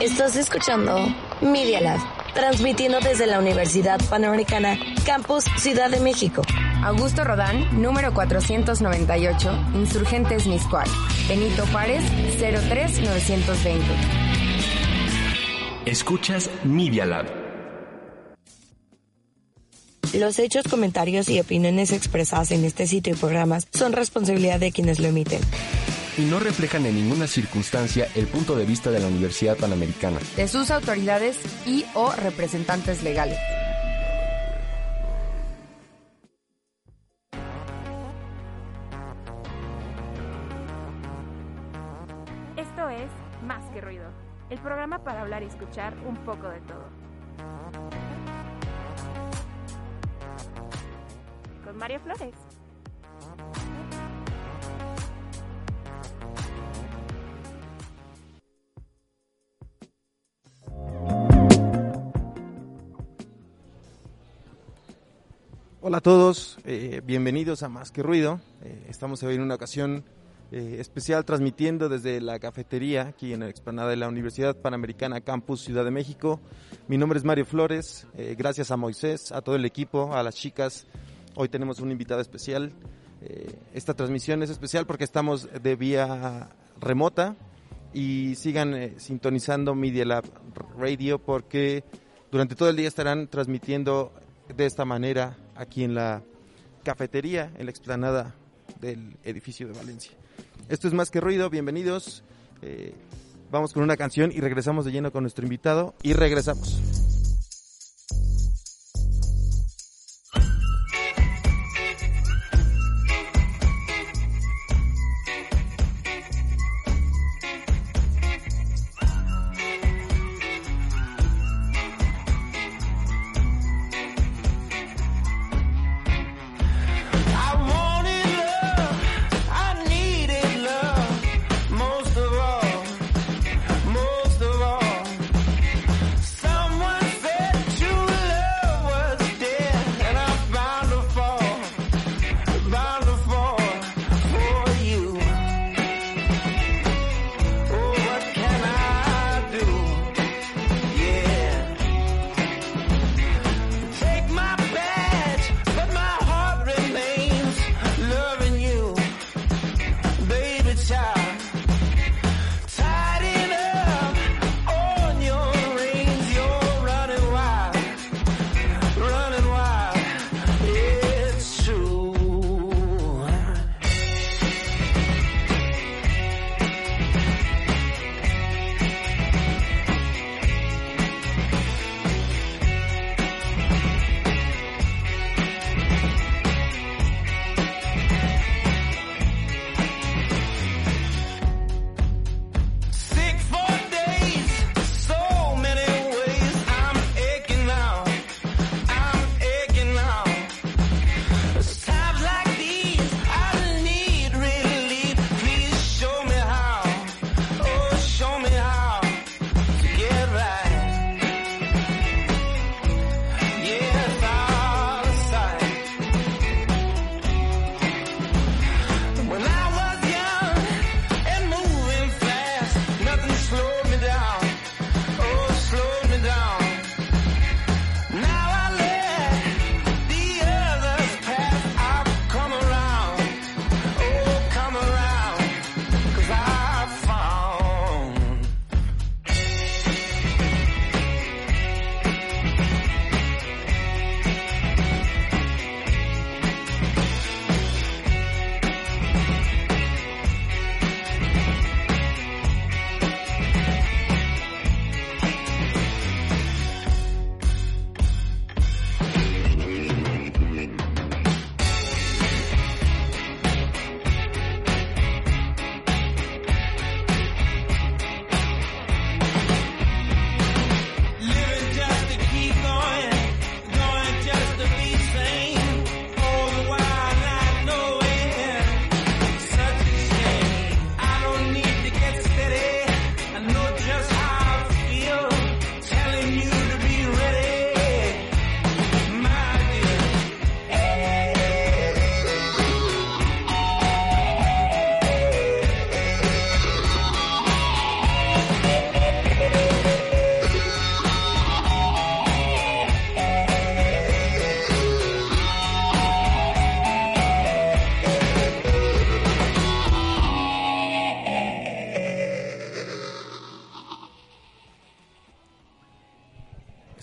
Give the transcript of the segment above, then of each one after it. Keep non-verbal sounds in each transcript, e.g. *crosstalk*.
Estás escuchando Media Lab, transmitiendo desde la Universidad Panamericana, Campus Ciudad de México. Augusto Rodán, número 498, Insurgentes Miscual. Benito Juárez, 03920. Escuchas Media Lab. Los hechos, comentarios y opiniones expresadas en este sitio y programas son responsabilidad de quienes lo emiten y no reflejan en ninguna circunstancia el punto de vista de la Universidad Panamericana, de sus autoridades y o representantes legales. Esto es Más que Ruido, el programa para hablar y escuchar un poco de todo. Con María Flores. Hola a todos, eh, bienvenidos a Más que Ruido. Eh, estamos hoy en una ocasión eh, especial transmitiendo desde la cafetería aquí en la explanada de la Universidad Panamericana Campus Ciudad de México. Mi nombre es Mario Flores, gracias a Moisés, a todo el equipo, a las chicas. Hoy tenemos un invitado especial. esta transmisión es especial porque estamos de vía remota y sigan sintonizando Media Lab Radio porque durante todo el día estarán transmitiendo de esta manera aquí en la cafetería, en la explanada del edificio de Valencia. Esto es más que ruido, bienvenidos. Eh, vamos con una canción y regresamos de lleno con nuestro invitado y regresamos.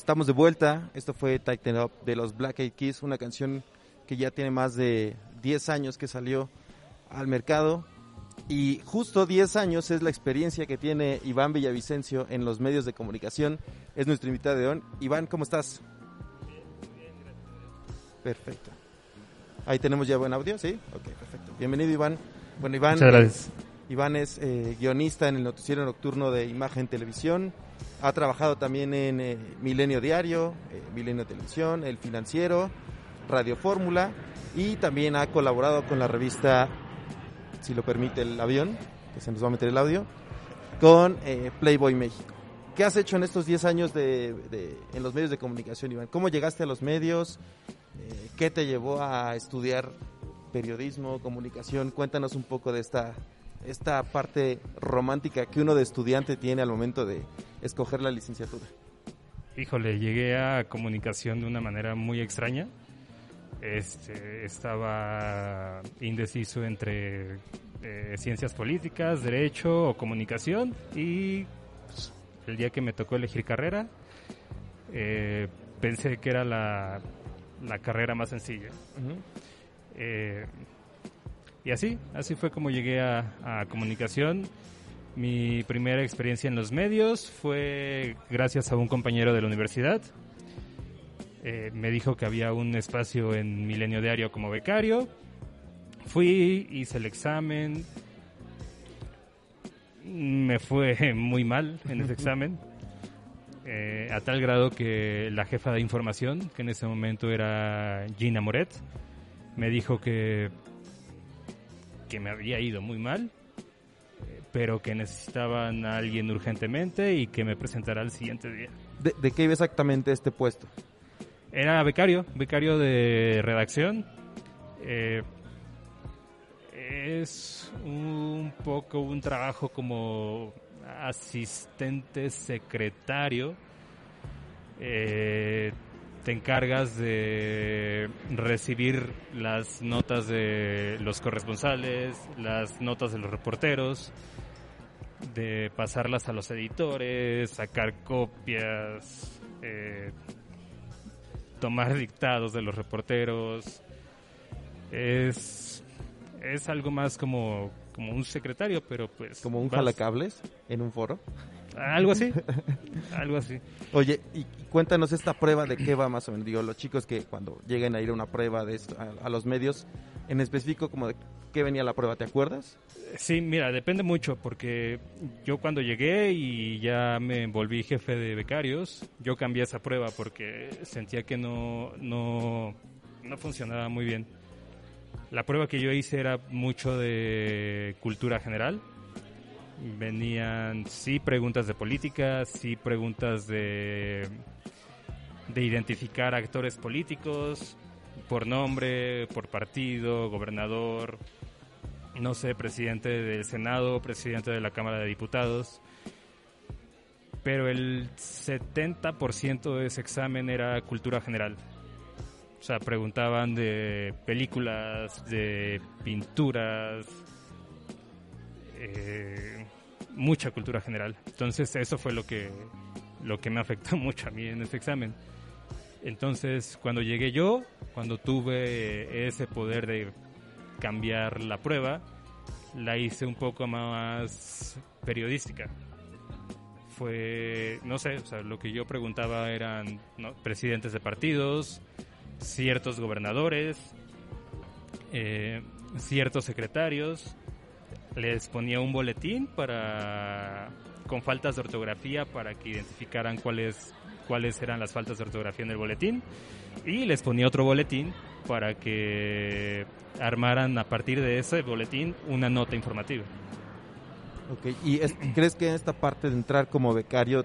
Estamos de vuelta. Esto fue Tighten Up de los Black Eyed Keys, una canción que ya tiene más de 10 años que salió al mercado. Y justo 10 años es la experiencia que tiene Iván Villavicencio en los medios de comunicación. Es nuestro invitado de hoy. Iván, ¿cómo estás? Perfecto. Ahí tenemos ya buen audio, ¿sí? Ok, perfecto. Bienvenido, Iván. Bueno, Iván, Muchas gracias. Iván es eh, guionista en el noticiero nocturno de Imagen Televisión. Ha trabajado también en eh, Milenio Diario, eh, Milenio Televisión, El Financiero, Radio Fórmula y también ha colaborado con la revista, si lo permite el avión, que se nos va a meter el audio, con eh, Playboy México. ¿Qué has hecho en estos 10 años de, de- en los medios de comunicación, Iván? ¿Cómo llegaste a los medios? Eh, ¿Qué te llevó a estudiar periodismo, comunicación? Cuéntanos un poco de esta, esta parte romántica que uno de estudiante tiene al momento de escoger la licenciatura. Híjole, llegué a comunicación de una manera muy extraña. Este, estaba indeciso entre eh, ciencias políticas, derecho o comunicación y pues, el día que me tocó elegir carrera eh, pensé que era la, la carrera más sencilla. Eh, y así, así fue como llegué a, comunicación. Mi primera experiencia en los medios fue gracias a un compañero de la universidad. Eh, me dijo que había un espacio en Milenio Diario como becario. Fui, hice el examen. Me fue *laughs* muy mal en ese examen. Eh, a tal grado que la jefa de información, que en ese momento era Gina Moret, me dijo que, que me había ido muy mal, eh, pero que necesitaban a alguien urgentemente y que me presentara al siguiente día. ¿De, de qué iba exactamente este puesto? Era becario, becario de redacción. Eh, es un poco un trabajo como asistente secretario. Eh, te encargas de recibir las notas de los corresponsales, las notas de los reporteros, de pasarlas a los editores, sacar copias, eh, tomar dictados de los reporteros. Es, es algo más como, como un secretario, pero pues... ¿Como un vas- jalacables en un foro? Algo así, *laughs* algo así. Oye, y, cuéntanos esta prueba de qué va más o menos. Digo, los chicos que cuando lleguen a ir a una prueba de esto, a, a los medios, en específico, como de qué venía la prueba, ¿te acuerdas? Sí, mira, depende mucho porque yo cuando llegué y ya me volví jefe de becarios, yo cambié esa prueba porque sentía que no, no, no funcionaba muy bien. La prueba que yo hice era mucho de cultura general. Venían, sí, preguntas de política, sí, preguntas de, de identificar actores políticos por nombre, por partido, gobernador, no sé, presidente del Senado, presidente de la Cámara de Diputados. Pero el 70% de ese examen era cultura general. O sea, preguntaban de películas, de pinturas, eh, mucha cultura general. Entonces eso fue lo que, lo que me afectó *laughs* mucho a mí en ese examen. Entonces cuando llegué yo, cuando tuve ese poder de cambiar la prueba, la hice un poco más periodística. Fue, no sé, o sea, lo que yo preguntaba eran presidentes de partidos, ciertos gobernadores, eh, ciertos secretarios. Les ponía un boletín para con faltas de ortografía para que identificaran cuáles cuáles eran las faltas de ortografía en el boletín y les ponía otro boletín para que armaran a partir de ese boletín una nota informativa. Ok, ¿y es- crees que en esta parte de entrar como becario,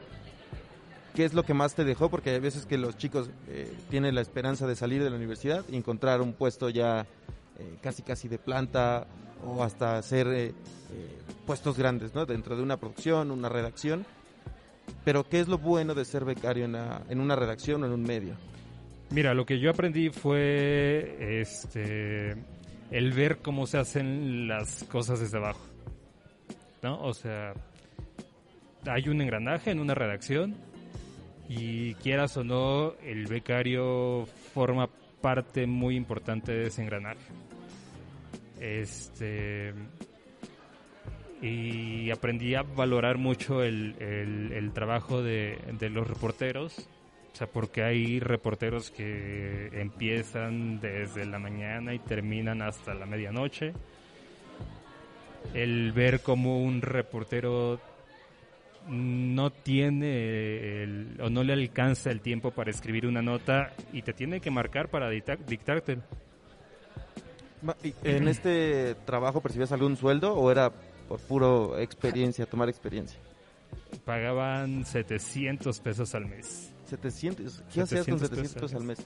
qué es lo que más te dejó? Porque hay veces que los chicos eh, tienen la esperanza de salir de la universidad y encontrar un puesto ya eh, casi casi de planta o hasta hacer eh, eh, puestos grandes, ¿no? Dentro de una producción, una redacción. Pero ¿qué es lo bueno de ser becario en, la- en una redacción o en un medio? Mira, lo que yo aprendí fue este el ver cómo se hacen las cosas desde abajo. ¿No? O sea, hay un engranaje en una redacción Y quieras o no, el becario forma parte muy importante de ese engranaje. Este y aprendí a valorar mucho el, el, trabajo de, de, los reporteros. O sea, porque hay reporteros que empiezan desde la mañana y terminan hasta la medianoche. El ver cómo un reportero no tiene o no le alcanza el tiempo para escribir una nota y te tiene que marcar para dictarte. ¿En este trabajo percibías algún sueldo o era por puro experiencia, tomar experiencia? Pagaban 700 pesos al mes. 700, ¿qué hacías con 700 pesos al mes?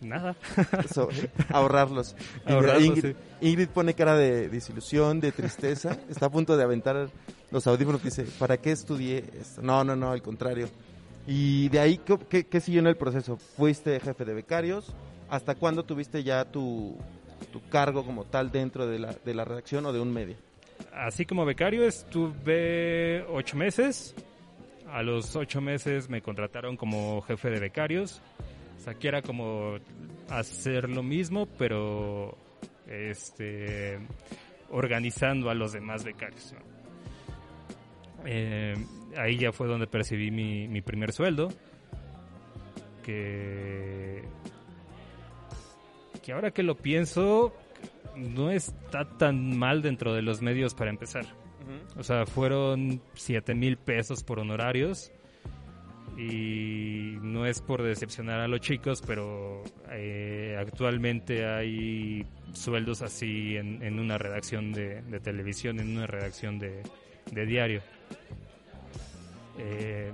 Nada. Eso, *laughs* ahorrarlos. Ingrid, pone cara de desilusión, de tristeza. *laughs* Está a punto de aventar los audífonos. Dice, ¿para qué estudié esto? No, no, no, al contrario. Y de ahí, ¿qué, qué siguió en el proceso? ¿Fuiste jefe de becarios? ¿Hasta cuándo tuviste ya tu, tu cargo como tal dentro de la, de la redacción o de un medio? Así como becario estuve ocho meses. A los ocho meses me contrataron como jefe de becarios. O sea, que era como hacer lo mismo, pero este organizando a los demás becarios. Eh, ahí ya fue donde percibí mi, mi primer sueldo. Que, que ahora que lo pienso, no está tan mal dentro de los medios para empezar. O sea, fueron 7 mil pesos por honorarios. Y no es por decepcionar a los chicos, pero eh, actualmente hay sueldos así en, una redacción de, televisión, en una redacción de, diario. Eh,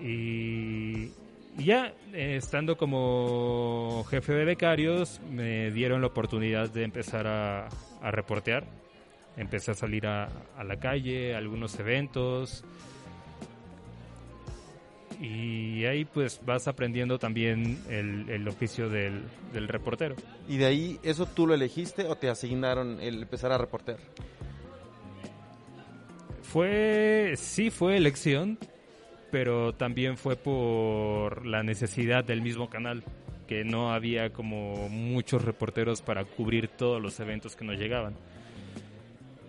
y ya eh, estando como jefe de becarios, me dieron la oportunidad de empezar a, reportear. Empecé a salir a, la calle, a algunos eventos. Y ahí pues vas aprendiendo también el, oficio del, del, reportero. ¿Y de ahí eso tú lo elegiste o te asignaron el empezar a reportear? Fue, sí fue elección, pero también fue por la necesidad del mismo canal, que no había como muchos reporteros para cubrir todos los eventos que nos llegaban.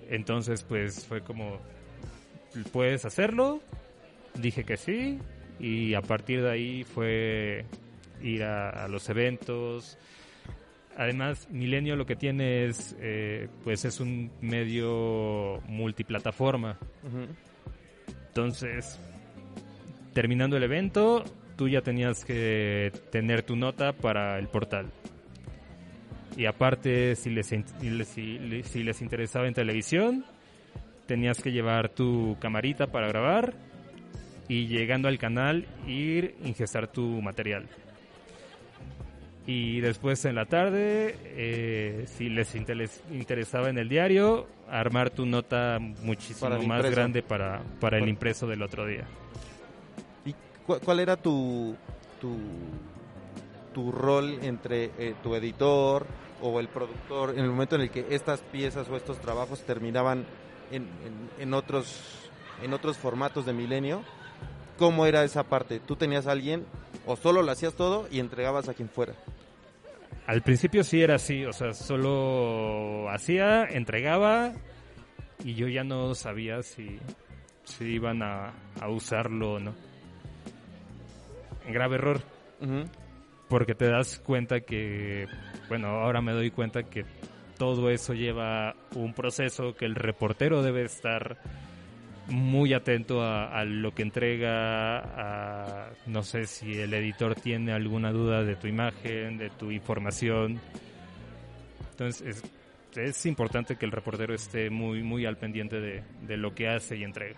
Entonces, pues fue como, ¿puedes hacerlo? Dije que sí, y a partir de ahí fue ir a, los eventos. Además, Milenio lo que tiene es, eh, pues es un medio multiplataforma. Entonces, terminando el evento, tú ya tenías que tener tu nota para el portal. Y aparte, si les, si les interesaba en televisión, tenías que llevar tu camarita para grabar y llegando al canal ir ingestar tu material. Y después en la tarde, eh, si les interesaba en el diario, armar tu nota muchísimo más grande para, para el impreso del otro día. ¿Cuál, era tu, tu, rol entre eh, tu editor o el productor en el momento en el que estas piezas o estos trabajos terminaban en, en, otros, en otros formatos de Milenio? ¿Cómo era esa parte? ¿Tú tenías a alguien o solo lo hacías todo y entregabas a quien fuera? Al principio sí era así, o sea, solo hacía, entregaba y yo ya no sabía si, si iban a, a usarlo o no grave error. Porque te das cuenta que, bueno, ahora me doy cuenta que todo eso lleva un proceso que el reportero debe estar muy atento a, lo que entrega, a, no sé si el editor tiene alguna duda de tu imagen, de tu información. Entonces es, es importante que el reportero esté muy, muy al pendiente de, de lo que hace y entrega.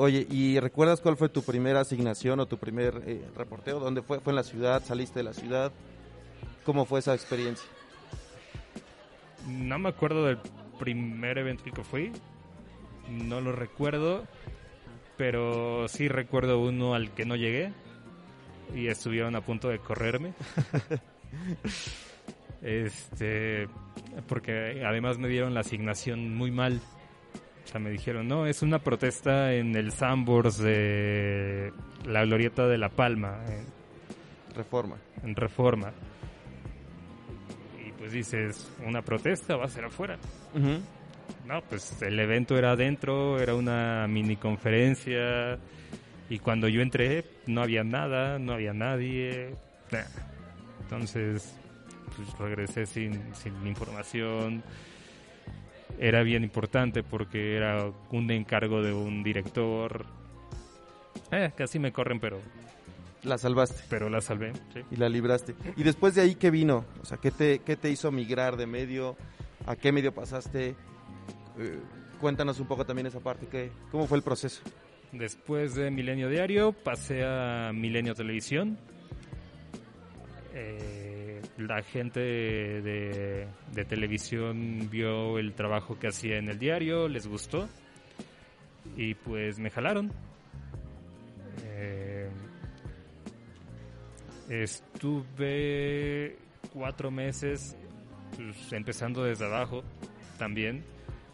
Oye, ¿y recuerdas cuál fue tu primera asignación o tu primer eh, reporteo? ¿Dónde fue? ¿Fue en la ciudad? ¿Saliste de la ciudad? ¿Cómo fue esa experiencia? No me acuerdo del primer evento que fui. No lo recuerdo. Pero sí recuerdo uno al que no llegué. Y estuvieron a punto de correrme. *laughs* este. Porque además me dieron la asignación muy mal O sea, me dijeron, no, es una protesta en el Sambors de la Glorieta de La Palma, en, Reforma. en Reforma. Y pues dices, ¿una protesta va a ser afuera? Ujú. No, pues el evento era adentro, era una mini conferencia y cuando yo entré no había nada, no había nadie. Entonces, pues regresé sin, sin información. Era bien importante porque era un encargo de un director. Eh, casi me corren, pero, La salvaste pero la salvé. sí. y la libraste. ¿Y después de ahí qué vino? O sea, ¿qué te, qué te hizo migrar de medio? ¿A qué medio pasaste? Eh, cuéntanos un poco también esa parte. ¿qué, ¿Cómo fue el proceso? Después de Milenio Diario pasé a Milenio Televisión. Eh, la gente de, televisión vio el trabajo que hacía en el diario, les gustó y pues me jalaron. Eh, estuve cuatro meses pues, empezando desde abajo también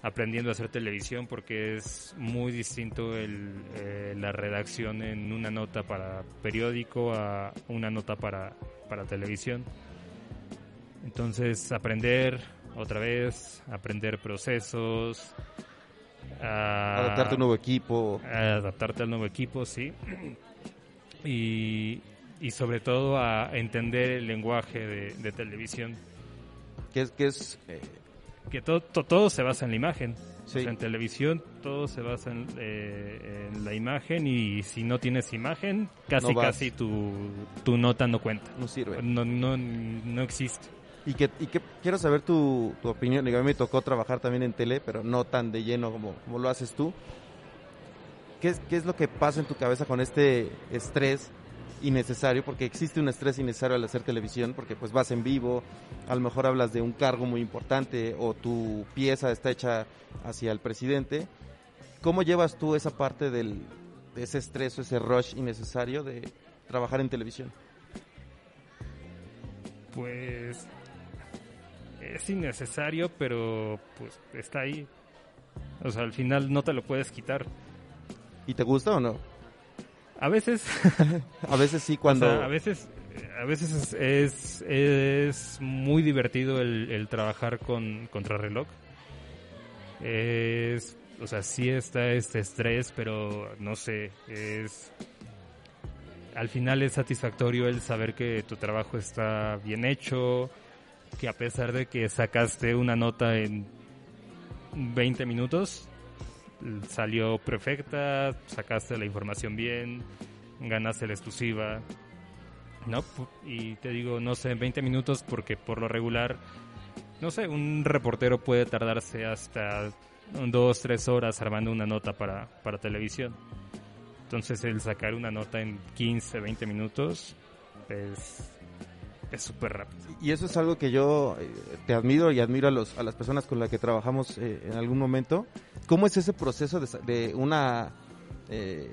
aprendiendo a hacer televisión porque es muy distinto el, eh, la redacción en una nota para periódico a una nota para televisión. Entonces aprender otra vez, aprender procesos, a- Adaptarte a un nuevo equipo. a adaptarte al nuevo equipo, sí. *clears throat* Y, y sobre todo a entender el lenguaje de, de televisión. que es, que es eh, que todo, to- todo se basa en la imagen. Sí. O sea, en televisión todo se basa en, eh, en la imagen y si no tienes imagen, casi No casi tu, tu nota no cuenta. no sirve. No, no, no existe. Y que, y que quiero saber tu, tu opinión. Digo, a mí me tocó trabajar también en tele, pero no tan de lleno como, como lo haces tú. ¿Qué es, ¿Qué es lo que pasa en tu cabeza con este estrés innecesario? Porque existe un estrés innecesario al hacer televisión, porque pues vas en vivo, a lo mejor hablas de un cargo muy importante o tu pieza está hecha hacia el presidente. ¿Cómo llevas tú esa parte del, de ese estrés o ese rush innecesario de trabajar en televisión? Pues es innecesario, pero pues está ahí. O sea, al final no te lo puedes quitar. ¿Y te gusta o no? A veces *laughs* A veces sí, cuando... O sea, a veces, a veces es, es, es muy divertido el, el trabajar con contrarreloj. Es, o sea, sí está este estrés, pero no sé, es... Al final es satisfactorio el saber que tu trabajo está bien hecho, que a pesar de que sacaste una nota en 20 minutos, salió perfecta, sacaste la información bien, ganaste la exclusiva. No, y te digo, no sé, en 20 minutos porque por lo regular, no sé, un reportero puede tardarse hasta dos, tres horas armando una nota para, para televisión. Entonces el sacar una nota en 15, 20 minutos es es súper rápido. Y eso es algo que yo eh, te admiro y admiro a, los, a las personas con las que trabajamos eh, en algún momento. ¿Cómo es ese proceso de, de una eh,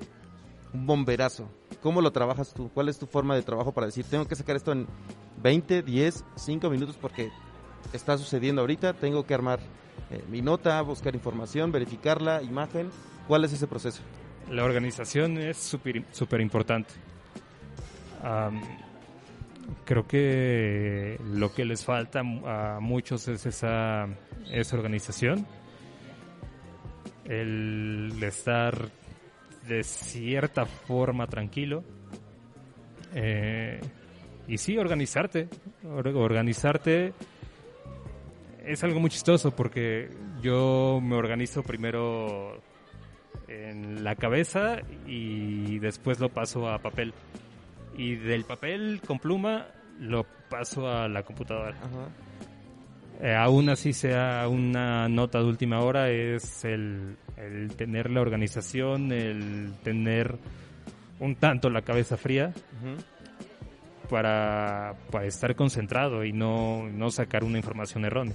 un bomberazo? ¿Cómo lo trabajas tú? ¿Cuál es tu forma de trabajo para decir, tengo que sacar esto en 20, 10, 5 minutos porque está sucediendo ahorita, tengo que armar eh, mi nota, buscar información, verificarla, imagen? ¿Cuál es ese proceso? La organización es súper importante. Am, creo que lo que les falta a muchos es esa, esa organización. El estar de cierta forma tranquilo. Eh, y sí, organizarte. Or- organizarte es algo muy chistoso porque yo me organizo primero en la cabeza y después lo paso a papel. Y del papel con pluma lo paso a la computadora. Eh, aún así sea una nota de última hora, es el, el tener la organización, el tener un tanto la cabeza fría para, para estar concentrado y no, no sacar una información errónea.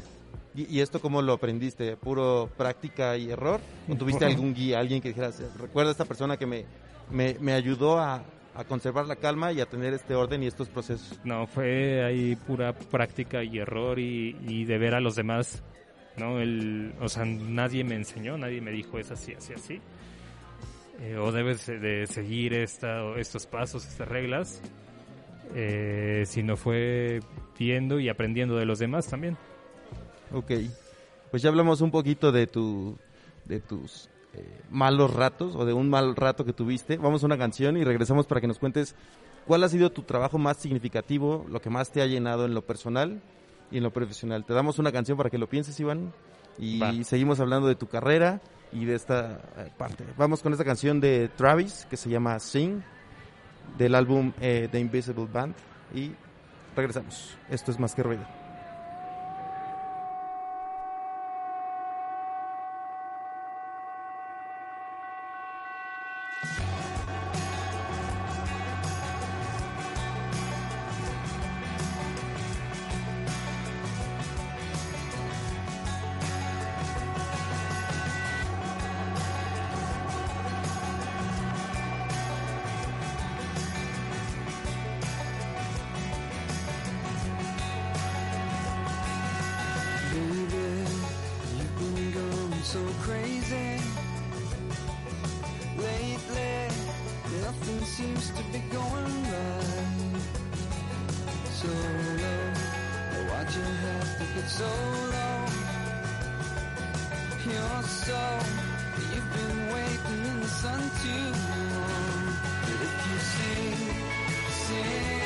¿Y, y esto cómo lo aprendiste? ¿Puro práctica y error? ¿O tuviste algún guía, alguien que dijeras, recuerda a esta persona que me, me, me ayudó a, a conservar la calma y a tener este orden y estos procesos? No, fue ahí pura práctica y error y, y de ver a los demás ¿no? El, o sea, nadie me enseñó, nadie me dijo es así, así, así. Eh, o debes de seguir esta, estos pasos, estas reglas, eh, sino fue viendo y aprendiendo de los demás también. Ok, pues ya hablamos un poquito de, tu, de tus eh, malos ratos o de un mal rato que tuviste. Vamos a una canción y regresamos para que nos cuentes cuál ha sido tu trabajo más significativo, lo que más te ha llenado en lo personal y en lo profesional. Te damos una canción para que lo pienses, Iván, y Va. seguimos hablando de tu carrera y de esta eh, parte. Vamos con esta canción de Travis que se llama Sing, del álbum eh, The Invisible Band, y regresamos. Esto es más que ruido. Crazy. Lately, nothing seems to be going right. So low, why'd you have to get so low? You're you've been waiting in the sun too long. But if you sing, sing,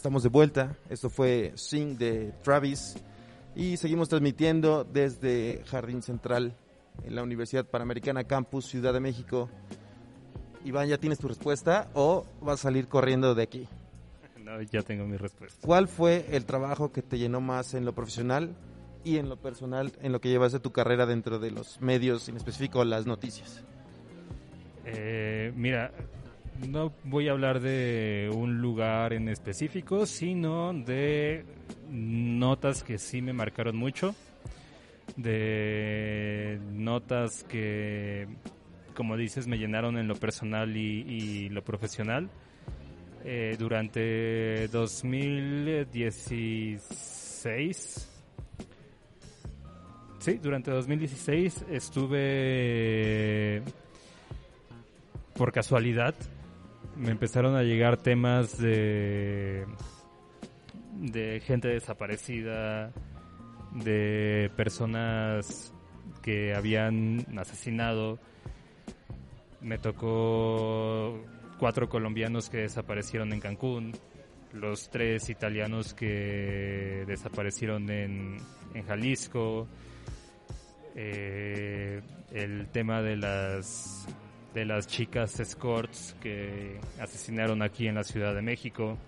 Estamos de vuelta. Esto fue Sing de Travis. Y seguimos transmitiendo desde Jardín Central en la Universidad Panamericana Campus Ciudad de México. Iván, ¿ya tienes tu respuesta o vas a salir corriendo de aquí? *laughs* No, ya tengo mi respuesta. ¿Cuál fue el trabajo que te llenó más en lo profesional y en lo personal, en lo que llevas de tu carrera dentro de los medios, en específico las noticias? Eh, mira, no voy a hablar de un lugar en específico, sino de notas que sí me marcaron mucho, de notas que, como dices, me llenaron en lo personal y, lo profesional. Eh, durante 2016, sí, durante 2016 estuve por casualidad me empezaron a llegar temas de de gente desaparecida, de personas que habían asesinado. Me tocó cuatro colombianos que desaparecieron en Cancún, los tres italianos que desaparecieron en, en Jalisco, eh, el tema de las de las chicas escorts que asesinaron aquí en la Ciudad de México.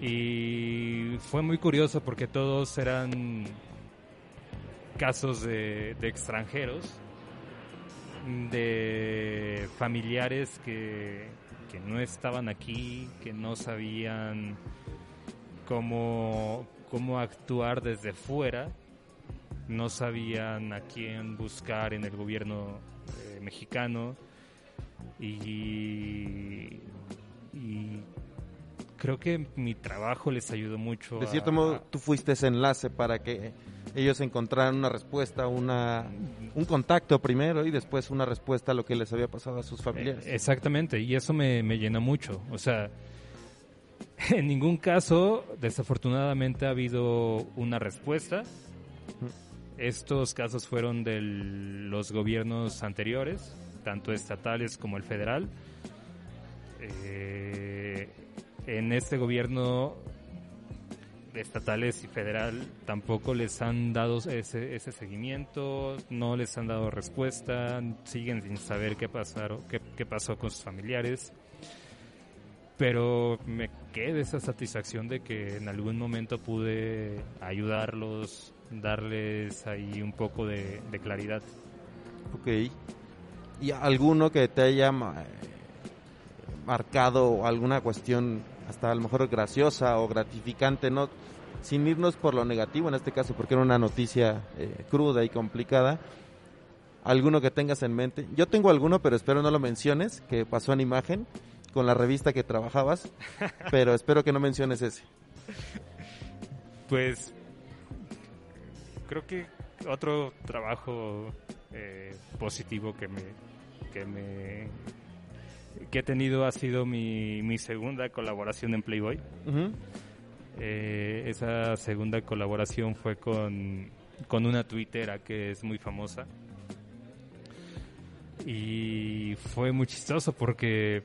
Y fue muy curioso porque todos eran casos de, extranjeros, de familiares que, que no estaban aquí, que no sabían cómo, cómo actuar desde fuera, no sabían a quién buscar en el gobierno eh, mexicano y, y creo que mi trabajo les ayudó mucho. De cierto a- modo, tú fuiste ese enlace para que ellos encontraran una respuesta, una, un contacto primero y después una respuesta a lo que les había pasado a sus familiares. Eh, Exactamente, y eso me, me llena mucho. O sea, *laughs* en ningún caso, desafortunadamente, ha habido una respuesta. Estos casos fueron de los gobiernos anteriores, tanto estatales como el federal. Eh, en este gobierno estatales y federal tampoco les han dado ese, ese seguimiento, no les han dado respuesta, siguen sin saber qué qué, qué pasó con sus familiares. Pero me queda esa satisfacción de que en algún momento pude ayudarlos, darles ahí un poco de, de claridad. Ok. ¿Y alguno que te haya ma- marcado alguna cuestión hasta a lo mejor graciosa o gratificante, no sin irnos por lo negativo en este caso, porque era una noticia eh, cruda y complicada? ¿Alguno que tengas en mente? Yo tengo alguno, pero espero no lo menciones, que pasó en imagen con la revista que trabajabas, *laughs* pero espero que no menciones ese. Pues creo que otro trabajo eh, positivo que me que me que he tenido ha sido mi, mi segunda colaboración en Playboy. Eh, esa segunda colaboración fue con, con una tuitera que es muy famosa. Y fue muy chistoso porque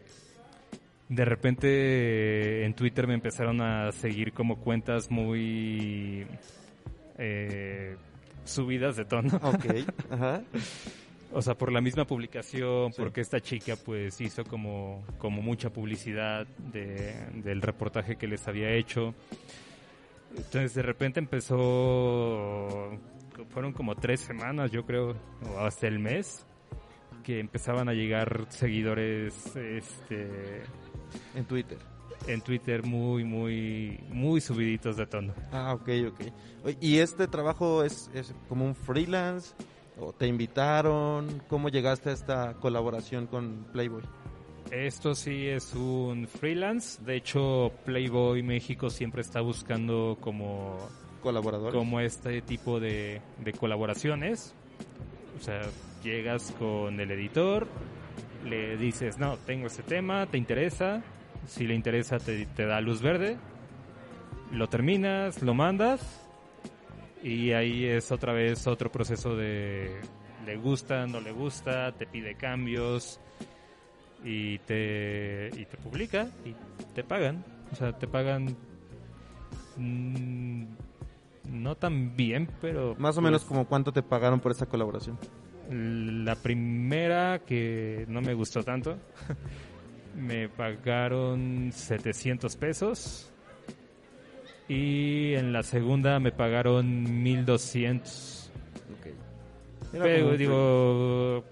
de repente en Twitter me empezaron a seguir como cuentas muy eh, subidas de tono. Ok, ajá. O sea, por la misma publicación, Sí. porque esta chica pues hizo como, como mucha publicidad de, del reportaje que les había hecho. Entonces de repente empezó, fueron como tres semanas yo creo, o hasta el mes, que empezaban a llegar seguidores este, En Twitter. En Twitter muy, muy, muy subiditos de tono. Ah, ok, ok. ¿Y este trabajo es, es como un freelance? ¿O te invitaron? ¿Cómo llegaste a esta colaboración con Playboy? Esto sí es un freelance. De hecho, Playboy México siempre está buscando como, ¿Colaborador? como este tipo de, de colaboraciones. O sea, llegas con el editor, le dices, no, tengo este tema, ¿te interesa? Si le interesa, te, te da luz verde. Lo terminas, lo mandas. Y ahí es otra vez otro proceso de le gusta, no le gusta, te pide cambios y te, y te publica y te pagan. O sea, te pagan mm, no tan bien, pero... Más o menos pues, como cuánto te pagaron por esta colaboración. La primera que no me gustó tanto, me pagaron 700 pesos. Y en la segunda me pagaron 1200. Era como Pero digo,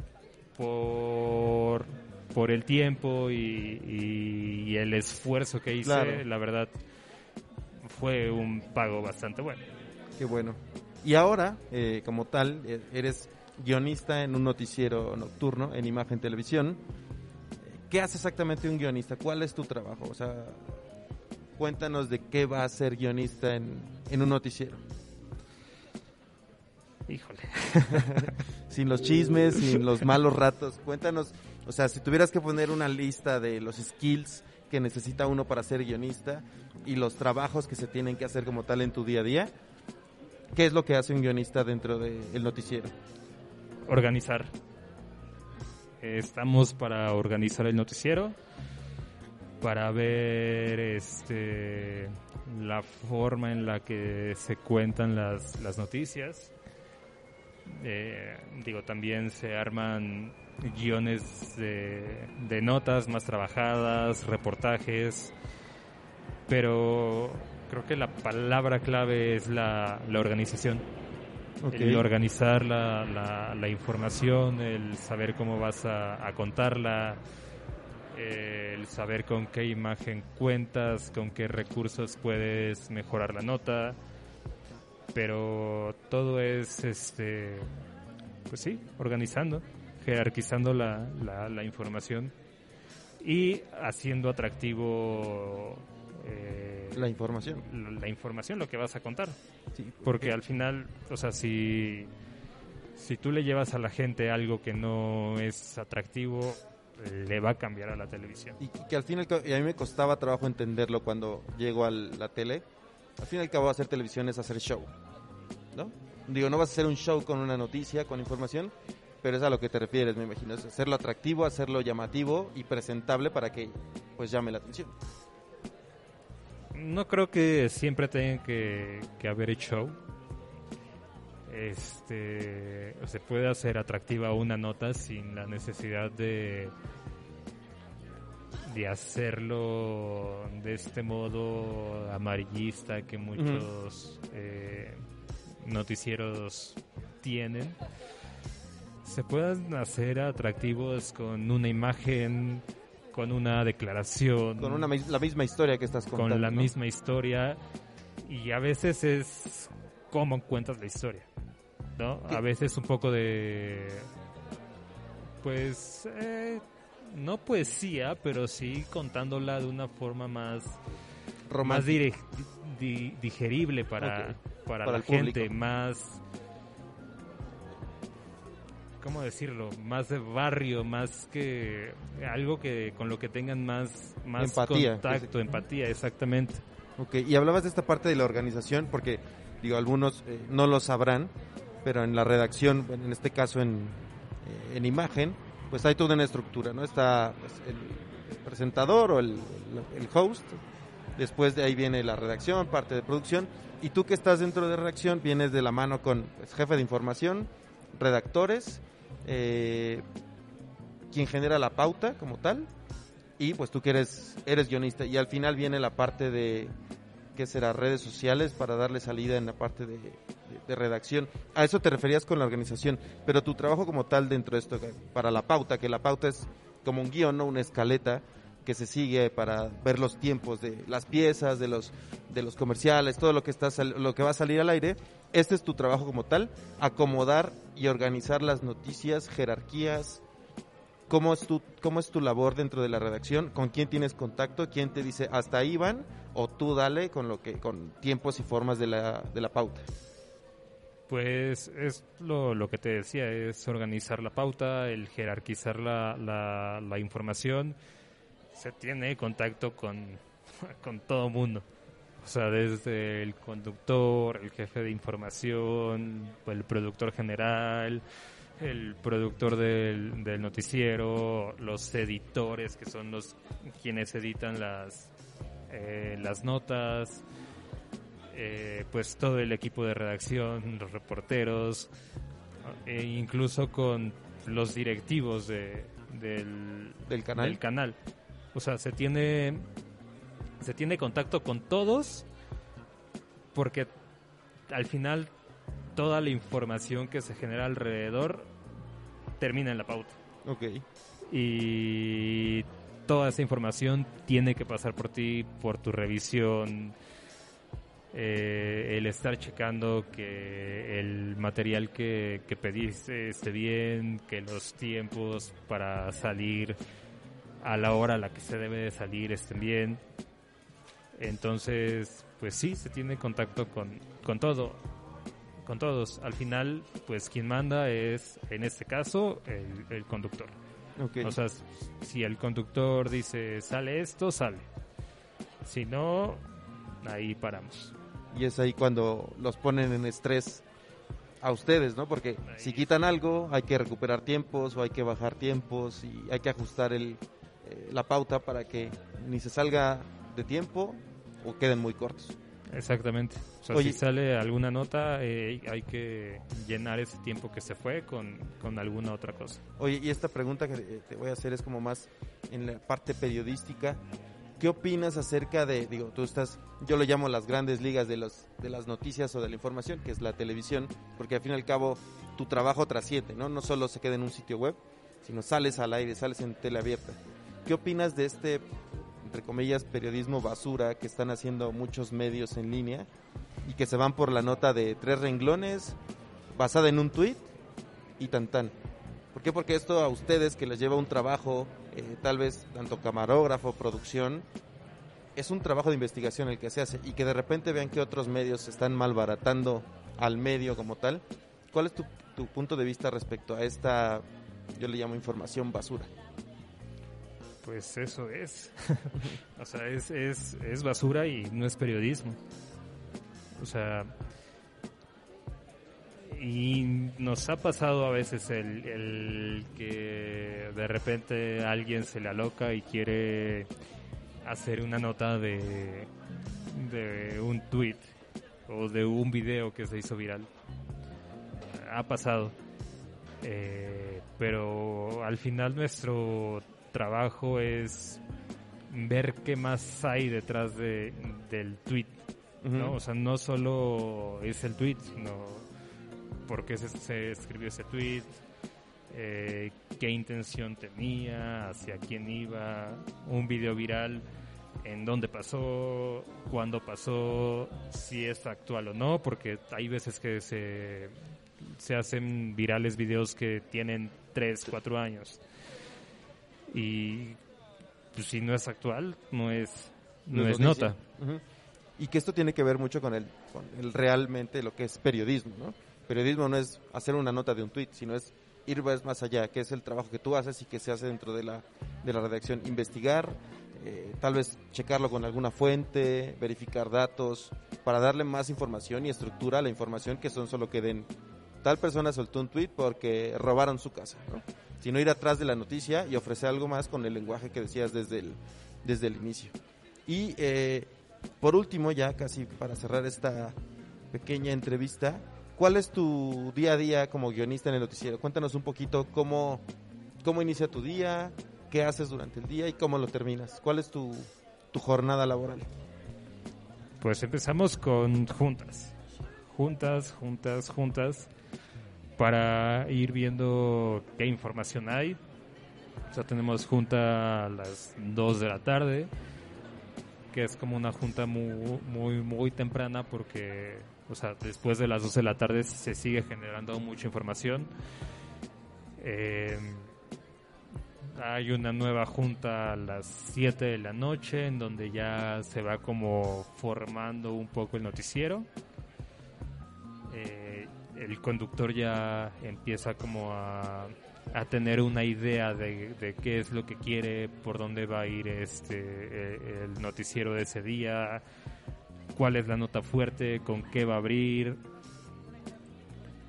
por por el tiempo y, y- y el esfuerzo que hice, Claro. la verdad fue un pago bastante bueno. Qué bueno. Y ahora, eh, como tal, eh, eres guionista en un noticiero nocturno en Imagen Televisión. ¿Qué hace exactamente un guionista? ¿Cuál es tu trabajo? O sea, cuéntanos de qué va a ser guionista en, en un noticiero. Híjole. *laughs* Sin los chismes, sin los malos ratos. Cuéntanos, o sea, si tuvieras que poner una lista de los skills que necesita uno para ser guionista y los trabajos que se tienen que hacer como tal en tu día a día, ¿qué es lo que hace un guionista dentro del noticiero? organizar. Estamos para organizar el noticiero, para ver este la forma en la que se cuentan las, las noticias. Eh, digo, también se arman guiones de, de notas más trabajadas, reportajes, pero creo que la palabra clave es la, la organización organizar la, la, la información, el saber cómo vas a, contarla, eh, el saber con qué imagen cuentas, con qué recursos puedes mejorar la nota, pero todo es, este, pues sí, organizando, jerarquizando la, la, información y haciendo atractivo La información. la- información, lo que vas a contar. Sí, Porque al final, o sea, si, si tú le llevas a la gente algo que no es atractivo, le va a cambiar a la televisión. Y que al fin y al cabo, y a mí me costaba trabajo entenderlo cuando llego a la tele. Al fin y al cabo, hacer televisión es hacer show. ¿No? Digo, no vas a hacer un show con una noticia, con información, pero es a lo que te refieres, me imagino. Es hacerlo atractivo, hacerlo llamativo y presentable para que pues llame la atención. No creo que siempre tenga que, que haber show. Este, se puede hacer atractiva una nota sin la necesidad de de hacerlo de este modo amarillista que muchos eh, noticieros tienen. Se pueden hacer atractivos con una imagen, con una declaración, Con una, la misma historia que estás contando. con la ¿no? misma historia y a veces es cómo cuentas la historia, ¿no? ¿Qué? A veces un poco de, pues, eh, no poesía, pero sí contándola de una forma más, más dire- di- digerible para, para, Para la público. gente, más... ¿Cómo decirlo? Más de barrio, más que algo que con lo que tengan más, más Empatía, contacto, empatía, exactamente. Ok, y hablabas de esta parte de la organización, porque, digo, algunos eh, no lo sabrán, pero en la redacción, en este caso en, eh, en imagen, pues hay toda una estructura, ¿no? Está pues, el, presentador o el, el- el host, después de ahí viene la redacción, parte de producción, y tú que estás dentro de redacción vienes de la mano con pues, jefe de información, redactores, eh, quien genera la pauta como tal, y pues tú que eres, eres guionista, y al final viene la parte de, ¿qué será? Redes sociales para darle salida en la parte de, redacción. A eso te referías con la organización, pero tu trabajo como tal dentro de esto, para la pauta, que la pauta es como un guion, ¿no? Una escaleta que se sigue para ver los tiempos de las piezas, de los, de los comerciales, todo lo que, está lo que va a salir al aire. Este es tu trabajo como tal, acomodar y organizar las noticias, jerarquías, ¿Cómo es, tu, ¿Cómo es tu labor dentro de la redacción? ¿Con quién tienes contacto? ¿Quién te dice hasta ahí van? ¿O tú dale con lo que con tiempos y formas de la, de la pauta? Pues es lo, lo que te decía, es organizar la pauta, el jerarquizar la, la, información. Se tiene contacto con, *laughs* con todo mundo. O sea, desde el conductor, el jefe de información, el productor general, el productor del, del noticiero, los editores, que son los quienes editan las, eh, las notas, eh, pues todo el equipo de redacción, los reporteros, e incluso con los directivos de, del, Del canal. del canal. O sea, se tiene se tiene contacto con todos porque al final toda la información que se genera alrededor termina en la pauta. Ok. y toda esa información tiene que pasar por ti, por tu revisión, eh, el estar checando que el material que, que pediste esté bien, que los tiempos para salir a la hora a la que se debe de salir estén bien. Entonces, pues sí, se tiene contacto con, con todo, con todos. Al final, pues quien manda es, en este caso, el, el conductor. O sea, si el conductor dice sale esto, sale. Si no, ahí paramos. y es ahí cuando los ponen en estrés a ustedes, ¿no? Porque Ahí. si quitan algo, hay que recuperar tiempos o hay que bajar tiempos y hay que ajustar el, eh, la pauta para que ni se salga de tiempo o queden muy cortos. Exactamente. O sea, Oye. si sale alguna nota, eh, hay que llenar ese tiempo que se fue con, con alguna otra cosa. Oye, y esta pregunta que eh, te voy a hacer es como más en la parte periodística. ¿Qué opinas acerca de, digo, tú estás, yo lo llamo las grandes ligas de, los, de las noticias o de la información, que es la televisión, porque al fin y al cabo tu trabajo trasciende, ¿no? No solo se queda en un sitio web, sino sales al aire, sales en tele abierta. ¿Qué opinas de este, entre comillas, periodismo basura que están haciendo muchos medios en línea y que se van por la nota de tres renglones basada en un tweet y tan tan? ¿Por qué? Porque esto a ustedes que les lleva un trabajo, eh, tal vez tanto camarógrafo, producción, es un trabajo de investigación el que se hace y que de repente vean que otros medios están malbaratando al medio como tal. ¿Cuál es tu, tu punto de vista respecto a esta, yo le llamo información basura? Pues eso es. *laughs* o sea, es, es, es basura y no es periodismo. O sea, y nos ha pasado a veces el, el que de repente alguien se le aloca y quiere hacer una nota de, de un tweet o de un video que se hizo viral. Ha pasado. Eh, pero al final nuestro trabajo es ver qué más hay detrás de, del tweet. ¿no? O sea, no solo es el tweet, sino por qué se, se escribió ese tweet, eh, qué intención tenía, hacia quién iba, un video viral, en dónde pasó, cuándo pasó, si es actual o no, porque hay veces que se, se hacen virales videos que tienen 3, 4 años. Y pues, si no es actual, no es, no es noticia. nota. Y que esto tiene que ver mucho con el, con el realmente lo que es periodismo, ¿no? Periodismo no es hacer una nota de un tweet, sino es ir más más allá, que es el trabajo que tú haces y que se hace dentro de la, de la redacción. Investigar, eh, tal vez checarlo con alguna fuente, verificar datos, para darle más información y estructura a la información que son solo que den tal persona soltó un tweet porque robaron su casa, ¿no? Sino ir atrás de la noticia y ofrecer algo más con el lenguaje que decías desde el, desde el inicio. Y eh, por último, ya casi para cerrar esta pequeña entrevista, ¿cuál es tu día a día como guionista en el noticiero? Cuéntanos un poquito cómo, cómo inicia tu día, qué haces durante el día y cómo lo terminas. ¿Cuál es tu, tu jornada laboral? Pues empezamos con juntas. Juntas, juntas, juntas. Para ir viendo qué información hay. O sea, tenemos junta a las 2 de la tarde. Que es como una junta muy, muy, muy temprana porque, o sea, después de las 2 de la tarde se sigue generando mucha información. Eh, hay una nueva junta a las 7 de la noche en donde ya se va como formando un poco el noticiero. Eh, el conductor ya empieza como a, a tener una idea de, qué es lo que quiere, por dónde va a ir este eh, el noticiero de ese día, cuál es la nota fuerte, con qué va a abrir.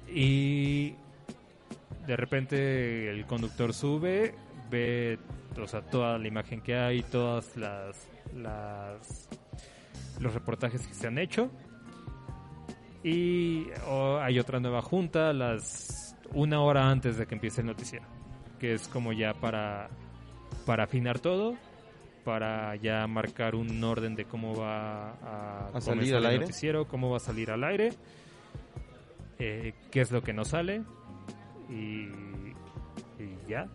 Y de repente el conductor sube, ve o sea, toda la imagen que hay, todas las, las los reportajes que se han hecho. Y hay otra nueva junta las una hora antes de que empiece el noticiero, que es como ya para para afinar todo, para ya marcar un orden de cómo va a, ¿A salir al el aire? noticiero, cómo va a salir al aire, eh, qué es lo que no sale y, y ya.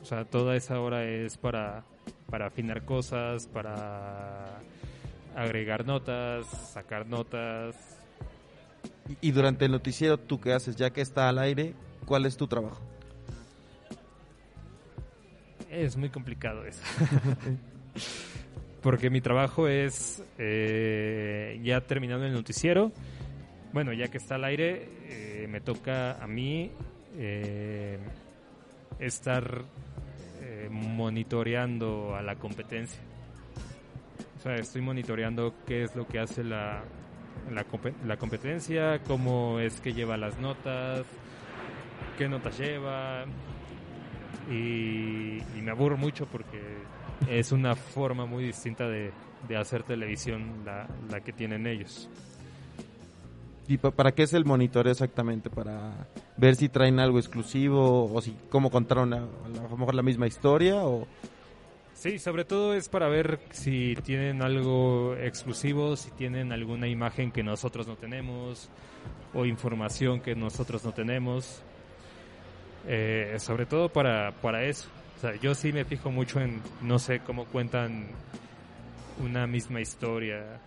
O sea, toda esa hora es para, para afinar cosas, para agregar notas, sacar notas. Y, durante el noticiero, ¿tú qué haces? Ya que está al aire, ¿cuál es tu trabajo? Es muy complicado eso. *laughs* Porque mi trabajo es, eh, ya terminando el noticiero, bueno, ya que está al aire, eh, me toca a mí eh, estar eh, monitoreando a la competencia. O sea, estoy monitoreando qué es lo que hace la, la, la competencia, cómo es que lleva las notas, qué notas lleva. Y, y me aburro mucho porque es una forma muy distinta de, de hacer televisión la, la que tienen ellos. ¿Y pa- para qué es el monitoreo exactamente? ¿Para ver si traen algo exclusivo o si cómo contaron a, a lo mejor la misma historia? o Sí, sobre todo es para ver si tienen algo exclusivo, si tienen alguna imagen que nosotros no tenemos o información que nosotros no tenemos. Eh, sobre todo para, para eso. O sea, yo sí me fijo mucho en, no sé, cómo cuentan una misma historia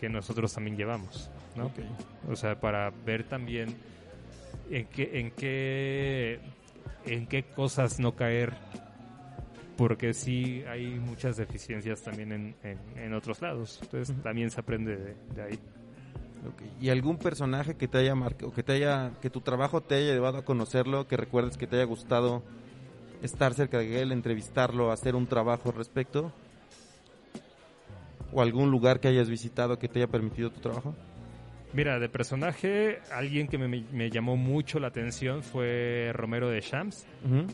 que nosotros también llevamos, ¿no? Ok. O sea, para ver también en qué, en qué, en qué cosas no caer, porque sí hay muchas deficiencias también en, en, en otros lados. Entonces Ujú. también se aprende de, de ahí. Ok. ¿Y algún personaje que te haya marcado, que te haya, que tu trabajo te haya llevado a conocerlo, que recuerdes que te haya gustado estar cerca de él, entrevistarlo, hacer un trabajo al respecto? ¿O algún lugar que hayas visitado que te haya permitido tu trabajo? Mira, de personaje, alguien que me, me llamó mucho la atención fue Romero de Shams. Ujú.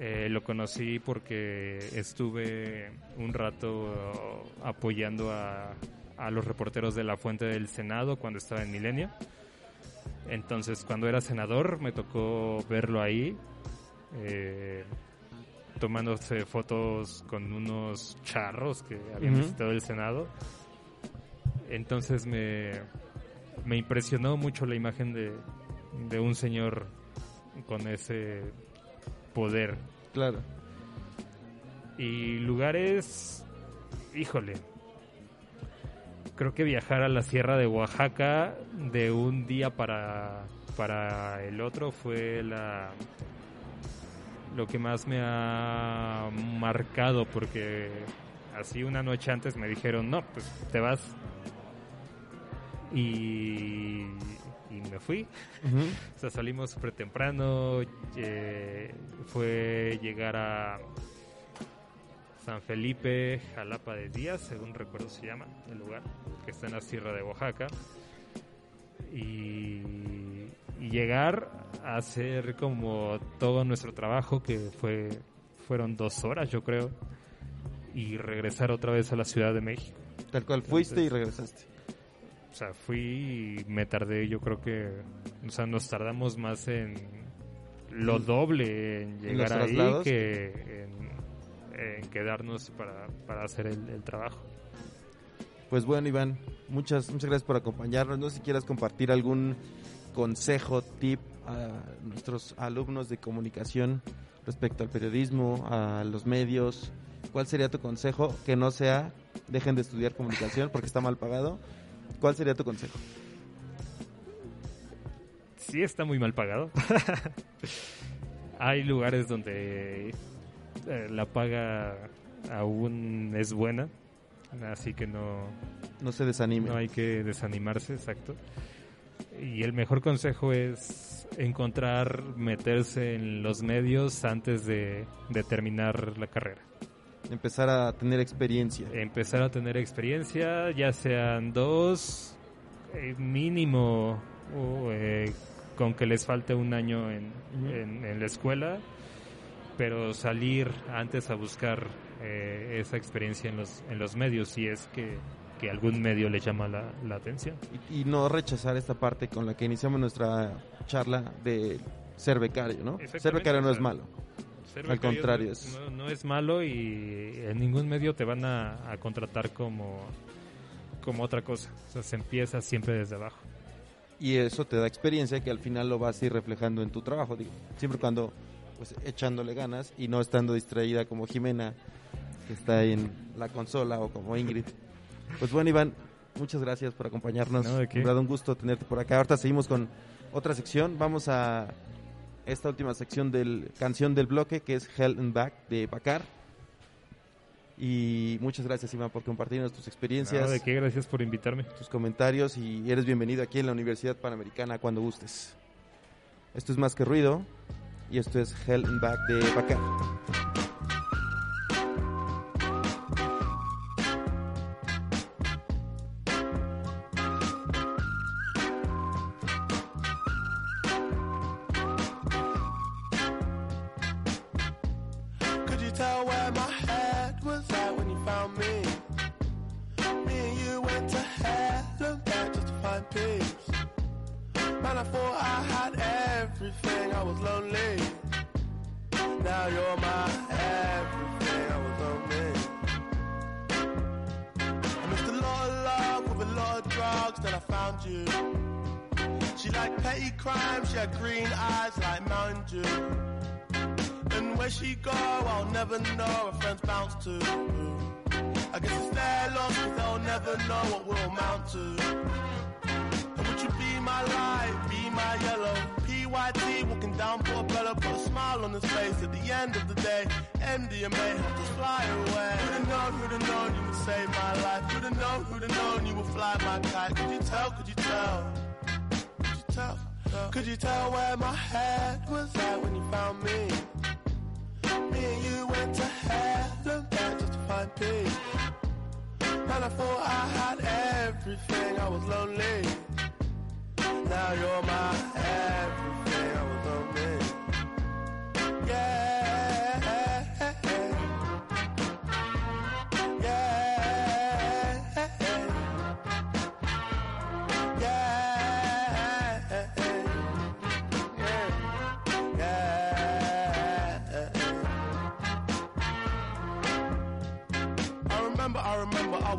Eh, lo conocí porque estuve un rato apoyando a, a los reporteros de la Fuente del Senado cuando estaba en Milenio. Entonces, cuando era senador, me tocó verlo ahí, eh, tomándose fotos con unos charros que habían visitado el Senado. Entonces, me, me impresionó mucho la imagen de, de un señor con ese poder. Claro. Y lugares, híjole, creo que viajar a la sierra de Oaxaca de un día para, para el otro fue la lo que más me ha marcado porque así una noche antes me dijeron no pues te vas y, y me fui Ujú. o sea, salimos súper temprano. eh, fue llegar a San Felipe, Jalapa de Díaz, según recuerdo se llama el lugar, que está en la sierra de Oaxaca. Y, y llegar a hacer como todo nuestro trabajo, que fue fueron dos horas, yo creo, y regresar otra vez a la Ciudad de México. Tal cual fuiste y regresaste. O sea, fui y me tardé, yo creo que, o sea, nos tardamos más en lo doble en ¿En llegar ahí que en, en quedarnos para, para hacer el, el trabajo. Pues bueno, Iván, muchas, muchas gracias por acompañarnos. No sé si quieras compartir algún consejo, tip a nuestros alumnos de comunicación respecto al periodismo, a los medios. ¿Cuál sería tu consejo? Que no sea dejen de estudiar comunicación porque está mal pagado. ¿Cuál sería tu consejo? Sí está muy mal pagado. *laughs* Hay lugares donde eh, la paga aún es buena, así que no, No se desanime. No hay que desanimarse, exacto. Y el mejor consejo es encontrar, meterse en los medios antes de, de terminar la carrera. Empezar a tener experiencia. Empezar a tener experiencia, ya sean dos, eh, mínimo, o, eh, con que les falte un año en, en- en la escuela, pero salir antes a buscar eh, esa experiencia en los, en los medios si es que, que algún medio le llama la, la atención. Y, y no rechazar esta parte con la que iniciamos nuestra charla de ser becario, ¿no? Ser becario no es malo. Ser Al contrario, no, es- no- no es malo y en ningún medio te van a, a contratar como, como otra cosa. O sea, se empieza siempre desde abajo. y eso te da experiencia que al final lo vas a ir reflejando en tu trabajo, digo, siempre cuando pues echándole ganas y no estando distraída como Jimena, que está en la consola, o como Ingrid. Pues bueno, Iván, muchas gracias por acompañarnos. No, un gusto tenerte por acá. Ahorita seguimos con otra sección. Vamos a esta última sección del canción del bloque, que es Hell and Back de Bacar. Y muchas gracias, Iván, por compartirnos tus experiencias No, ¿De qué? Gracias por invitarme. tus comentarios y eres bienvenido aquí en la Universidad Panamericana cuando gustes. Esto es Más que Ruido y esto es Hell and Back de Bacar.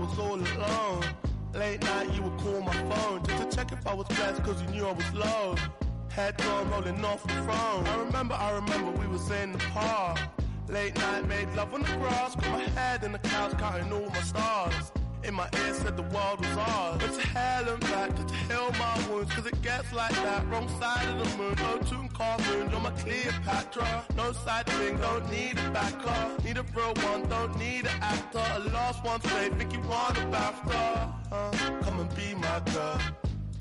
Was all alone. Late night, you would call my phone just to check if I was blessed, cause you knew I was low. Head gone rolling off the throne. I remember, I remember we was in the park. Late night, made love on the grass, got my head in the couch, counting all my stars. In my ear said the world was ours. But to hell and back to heal my wounds, cause it gets like that. Wrong side of the moon, no tune cartoons, you're my Cleopatra. No side thing, don't need a backer. Need a real one, don't need an actor. A lost one, say, think you want a BAFTA. Uh, come and be my girl.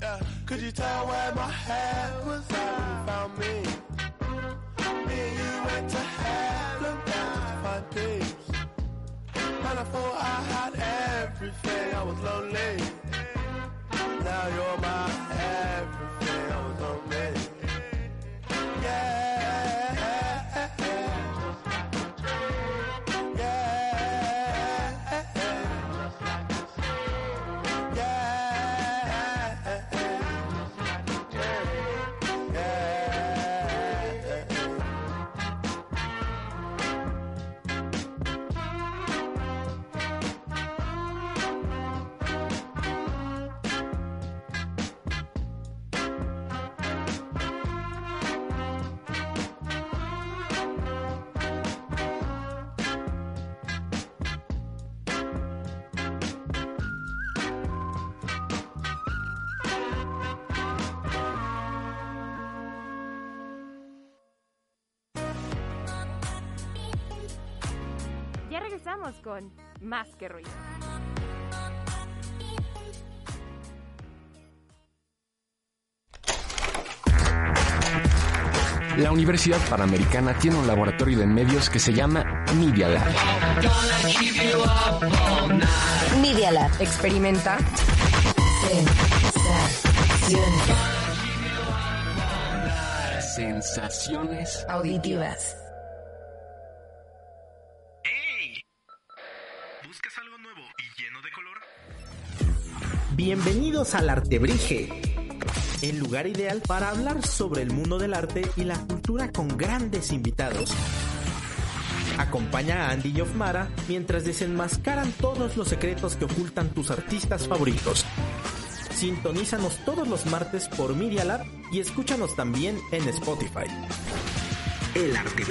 Yeah. Could you tell where my head was at found me? Me and you went to hell and back to find peace. And I thought I had everything, I was lonely. Now you're my everything, I was lonely. Yeah. Más que Ruido. La Universidad Panamericana tiene un laboratorio de medios que se llama Media Lab. Media Lab. Experimenta Sensaciones. Auditivas. Bienvenidos al Artebrige, el lugar ideal para hablar sobre el mundo del arte y la cultura con grandes invitados. Acompaña a Andy y Ofmara mientras desenmascaran todos los secretos que ocultan tus artistas favoritos. Sintonízanos todos los martes por Media Lab y escúchanos también en Spotify. el arte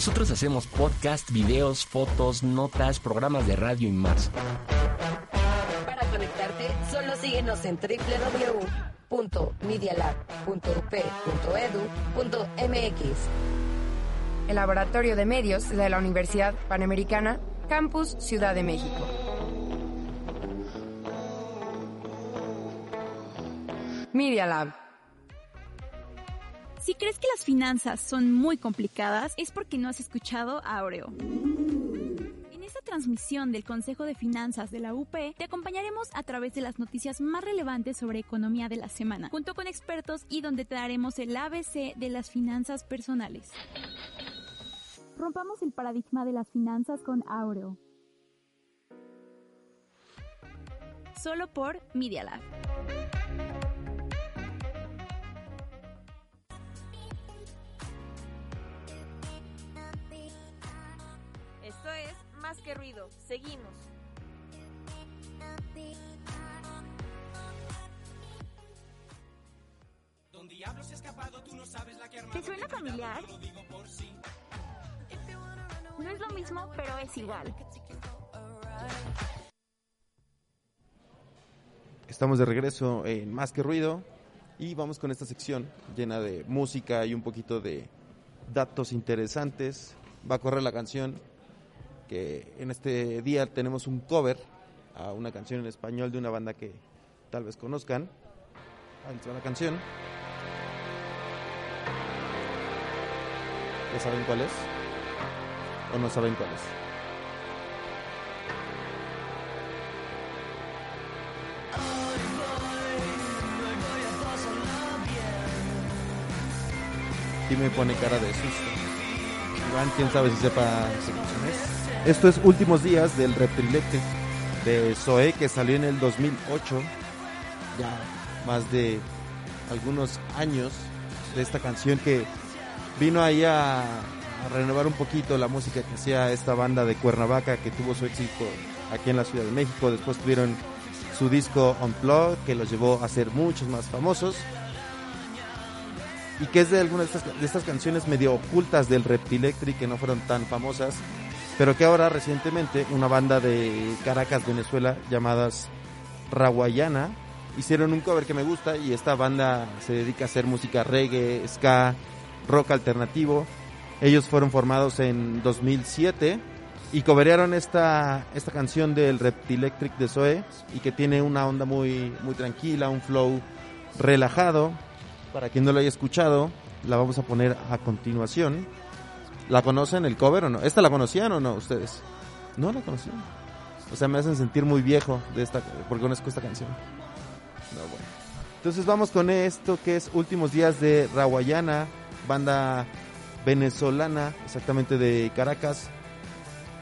Nosotros hacemos podcast, videos, fotos, notas, programas de radio y más. Para conectarte, solo síguenos en www.medialab.up.edu.mx. El Laboratorio de Medios de la Universidad Panamericana, Campus Ciudad de México. Media Lab. Si crees que las finanzas son muy complicadas, es porque no has escuchado a Aureo. En esta transmisión del Consejo de Finanzas de la UP, te acompañaremos a través de las noticias más relevantes sobre economía de la semana, junto con expertos y donde te daremos el ABC de las finanzas personales. Rompamos el paradigma de las finanzas con Aureo. Solo por Media Lab. Más que Ruido. Seguimos. ¿Te suena familiar? No es lo mismo, pero es igual. Estamos de regreso en Más que Ruido y vamos con esta sección llena de música y un poquito de datos interesantes. Va a correr la canción que en este día tenemos un cover a una canción en español de una banda que tal vez conozcan. Ahí está la canción. ¿Ya saben cuál es? ¿O no saben cuál es? y me pone cara de susto. Iván, quién sabe si sepa qué canción es. Esto es Últimos Días del Reptrilete de Zoé que salió en el 2008. Ya más de algunos años de esta canción que vino ahí a, renovar un poquito la música que hacía esta banda de Cuernavaca que tuvo su éxito aquí en la Ciudad de México. Después tuvieron su disco Unplugged que los llevó a ser muchos más famosos y que es de algunas de estas, de estas canciones medio ocultas del Reptilectric que no fueron tan famosas, pero que ahora recientemente una banda de Caracas, Venezuela, llamadas Rawayana, hicieron un cover que me gusta y esta banda se dedica a hacer música reggae, ska, rock alternativo. Ellos fueron formados en 2007 y coverearon esta, esta canción del Reptilectric de Zoe y que tiene una onda muy, muy tranquila, un flow relajado. Para quien no lo haya escuchado, la vamos a poner a continuación. ¿La conocen el cover o no? ¿Esta la conocían o no ustedes? No la conocían. O sea, me hacen sentir muy viejo de esta, porque conozco esta canción. Entonces vamos con esto que es Últimos Días de Rawayana, banda venezolana, exactamente de Caracas.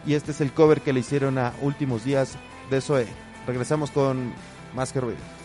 Y este es el cover que le hicieron a Últimos Días de Zoe. Regresamos con Más que Ruido.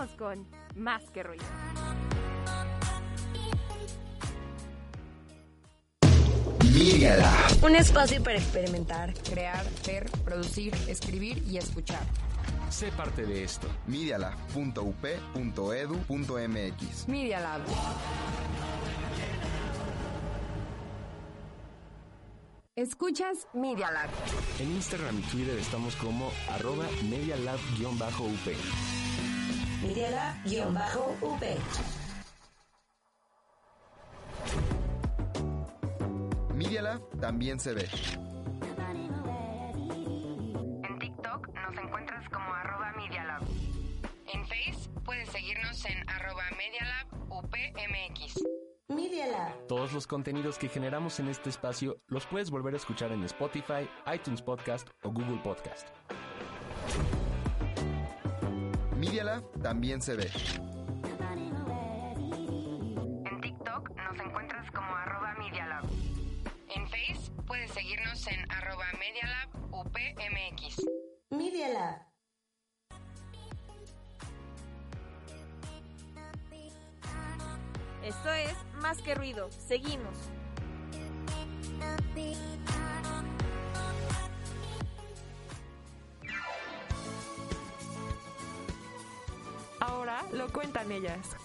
Regresamos con Más que Ruido. Media Lab. Un espacio para experimentar, crear, ver, producir, escribir y escuchar. Sé parte de esto. medialab.up.edu.mx Media Lab. Escuchas Media Lab. En Instagram y Twitter estamos como arroba medialab-up. Media Lab-up. Media Lab también se ve. En TikTok nos encuentras como arroba Media. En Face puedes seguirnos en arroba Media Lab UPMX. Media Lab. Todos los contenidos que generamos en este espacio los puedes volver a escuchar en Spotify, iTunes Podcast o Google Podcast. Media Lab también se ve. En TikTok nos encuentras como arroba Media Lab. En Face puedes seguirnos en arroba Media Lab UPMX. Media Lab. Esto es Más que Ruido. Seguimos. Lo cuentan ellas.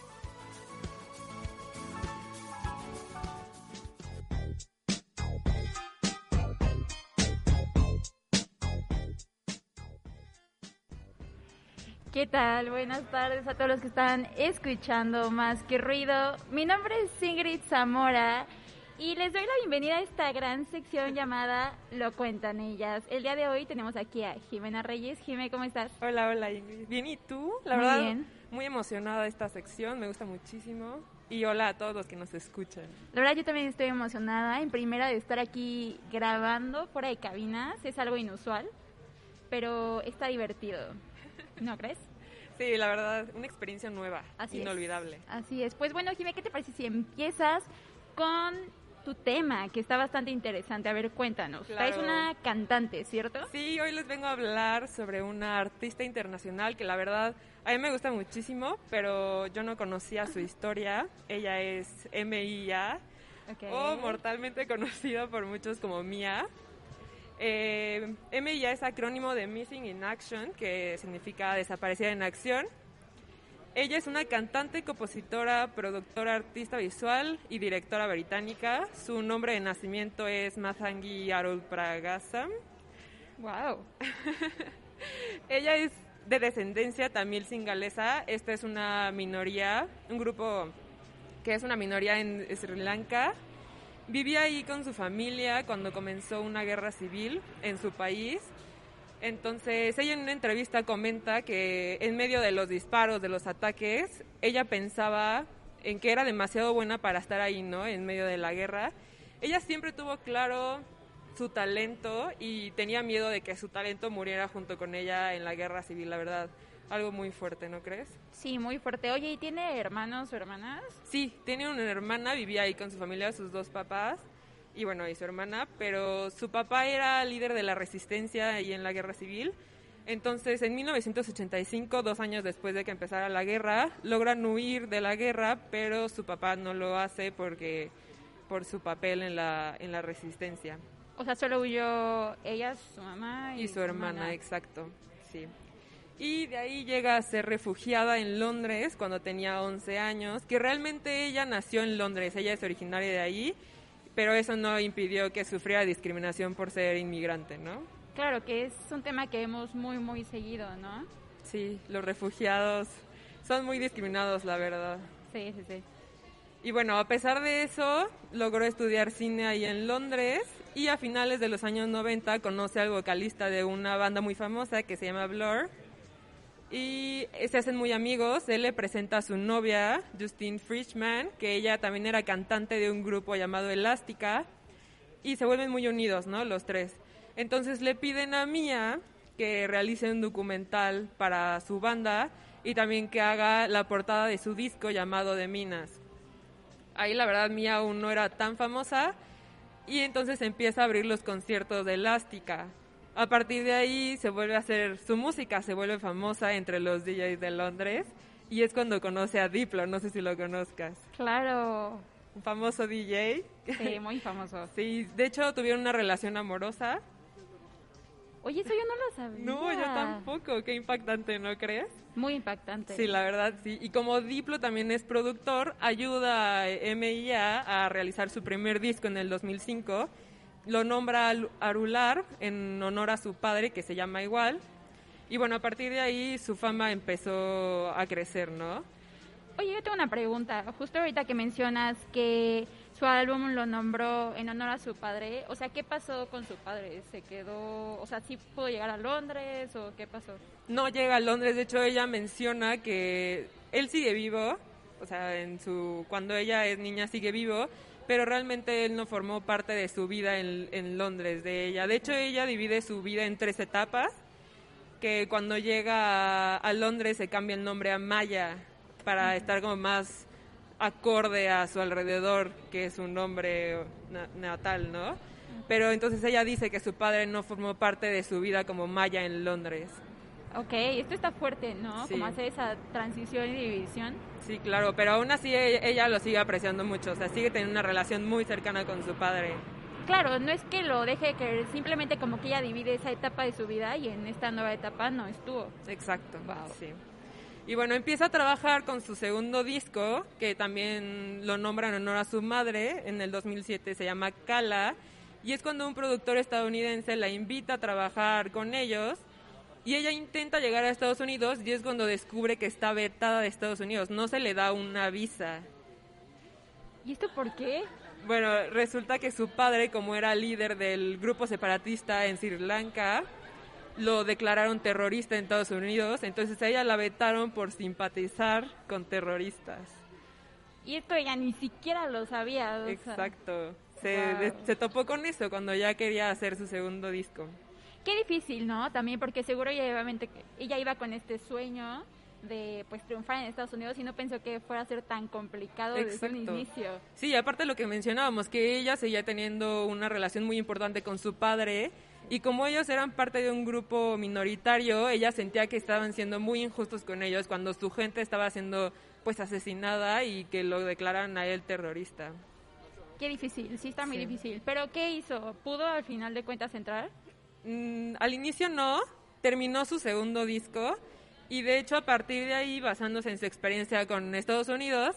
¿Qué tal? Buenas tardes a todos los que están escuchando Más que Ruido. Mi nombre es Ingrid Zamora y les doy la bienvenida a esta gran sección llamada Lo Cuentan Ellas. El día de hoy tenemos aquí a Jimena Reyes. Jimé, ¿cómo estás? Hola, hola Ingrid. Bien, ¿y tú? La Muy verdad, bien. Muy emocionada de esta sección, me gusta muchísimo. Y hola a todos los que nos escuchan. La verdad yo también estoy emocionada en primera de estar aquí grabando fuera de cabinas. Es algo inusual, pero está divertido. ¿No *laughs* crees? Sí, la verdad, una experiencia nueva, Así es. inolvidable. Así es. Pues bueno, Jimé, ¿qué te parece si empiezas con tu tema, que está bastante interesante? A ver, cuéntanos. Claro. Una cantante, ¿cierto? Sí, hoy les vengo a hablar sobre una artista internacional que la verdad a mí me gusta muchísimo, pero yo no conocía su historia. Ella es M.I.A. O mortalmente conocida por muchos como Mia. Eh, MIA es acrónimo de Missing in Action, que significa desaparecida en acción. Ella es una cantante, compositora, productora, artista visual y directora británica. Su nombre de nacimiento es Mathangi Arul Pragasam. Wow. *laughs* Ella es de descendencia tamil singalesa. Esta es una minoría, un grupo que es una minoría en Sri Lanka. Vivía ahí con su familia cuando comenzó una guerra civil en su país. Entonces, ella en una entrevista comenta que en medio de los disparos, de los ataques, ella pensaba en que era demasiado buena para estar ahí, ¿no? En medio de la guerra. Ella siempre tuvo claro su talento y tenía miedo de que su talento muriera junto con ella en la guerra civil, la verdad. Algo muy fuerte, ¿no crees? Sí, muy fuerte. Oye, ¿y tiene hermanos o hermanas? Sí, tiene una hermana, vivía ahí con su familia, sus dos papás y bueno, y su hermana, pero su papá era líder de la resistencia ahí en la guerra civil. Entonces, en 1985, dos años después de que empezara la guerra, logran huir de la guerra, pero su papá no lo hace porque por su papel en la, en la resistencia. O sea, solo huyó ella, su mamá y, Y su hermana, exacto, sí. Y de ahí llega a ser refugiada en Londres cuando tenía 11 años, que realmente ella nació en Londres, ella es originaria de ahí, pero eso no impidió que sufriera discriminación por ser inmigrante, ¿no? Claro, que es un tema que vemos muy, muy seguido, ¿no? Sí, los refugiados son muy discriminados, la verdad. Sí, sí, sí. Y bueno, a pesar de eso, logró estudiar cine ahí en Londres y a finales de los años 90 conoce al vocalista de una banda muy famosa que se llama Blur y se hacen muy amigos. Él le presenta a su novia, Justine Frischman, que ella también era cantante de un grupo llamado Elástica y se vuelven muy unidos, ¿no? Los tres. Entonces le piden a Mia que realice un documental para su banda y también que haga la portada de su disco llamado De Minas. Ahí la verdad Mia aún no era tan famosa y entonces empieza a abrir los conciertos de Elástica. A partir de ahí se vuelve a hacer su música, se vuelve famosa entre los DJs de Londres y es cuando conoce a Diplo, no sé si lo conozcas. Claro. Un famoso DJ. Sí, muy famoso. *laughs* Sí, de hecho tuvieron una relación amorosa. Oye, eso yo no lo sabía. No, yo tampoco. Qué impactante, ¿no crees? Muy impactante. Sí, la verdad, sí. Y como Diplo también es productor, ayuda a MIA a realizar su primer disco en el 2005. Lo nombra Arular en honor a su padre, que se llama igual. Y bueno, a partir de ahí su fama empezó a crecer, ¿no? Oye, yo tengo una pregunta. Justo ahorita que mencionas que su álbum lo nombró en honor a su padre, o sea, ¿qué pasó con su padre? ¿Se quedó, o sea, sí pudo llegar a Londres o qué pasó? no llega a Londres. De hecho, ella menciona que él sigue vivo, o sea, en su cuando ella es niña sigue vivo, pero realmente él no formó parte de su vida en, en Londres, de ella. De hecho, ella divide su vida en tres etapas, que cuando llega a, a Londres se cambia el nombre a Maya para estar como más acorde a su alrededor, que es su nombre na- natal, ¿no? Pero entonces ella dice que su padre no formó parte de su vida como Maya en Londres. Ok, esto está fuerte, ¿no? Sí. Como hacer esa transición y división. Sí, claro, pero aún así ella, ella lo sigue apreciando mucho, o sea, sigue teniendo una relación muy cercana con su padre. Claro, no es que lo deje que simplemente como que ella divide esa etapa de su vida y en esta nueva etapa no estuvo. Exacto, sí. Y bueno, empieza a trabajar con su segundo disco, que también lo nombra en honor a su madre, en el 2007 se llama Kala, y es cuando un productor estadounidense la invita a trabajar con ellos, y ella intenta llegar a Estados Unidos, y es cuando descubre que está vetada de Estados Unidos, no se le da una visa. ¿Y esto por qué? Bueno, resulta que su padre, como era líder del grupo separatista en Sri Lanka, lo declararon terrorista en Estados Unidos, entonces a ella la vetaron por simpatizar con terroristas. Y esto ella ni siquiera lo sabía. sea. Exacto. Se, Wow. se topó con eso cuando ya quería hacer su segundo disco. Qué difícil, ¿no? También porque seguro ella, obviamente, ella iba con este sueño de pues triunfar en Estados Unidos y no pensó que fuera a ser tan complicado desde un Exacto. inicio. Sí, aparte lo que mencionábamos, que ella seguía teniendo una relación muy importante con su padre y como ellos eran parte de un grupo minoritario, ella sentía que estaban siendo muy injustos con ellos cuando su gente estaba siendo pues asesinada y que lo declaran a él terrorista. Qué difícil, sí está muy Sí. difícil. Pero ¿qué hizo? ¿Pudo al final de cuentas entrar? Mm, al inicio no, terminó su segundo disco y de hecho a partir de ahí, basándose en su experiencia con Estados Unidos,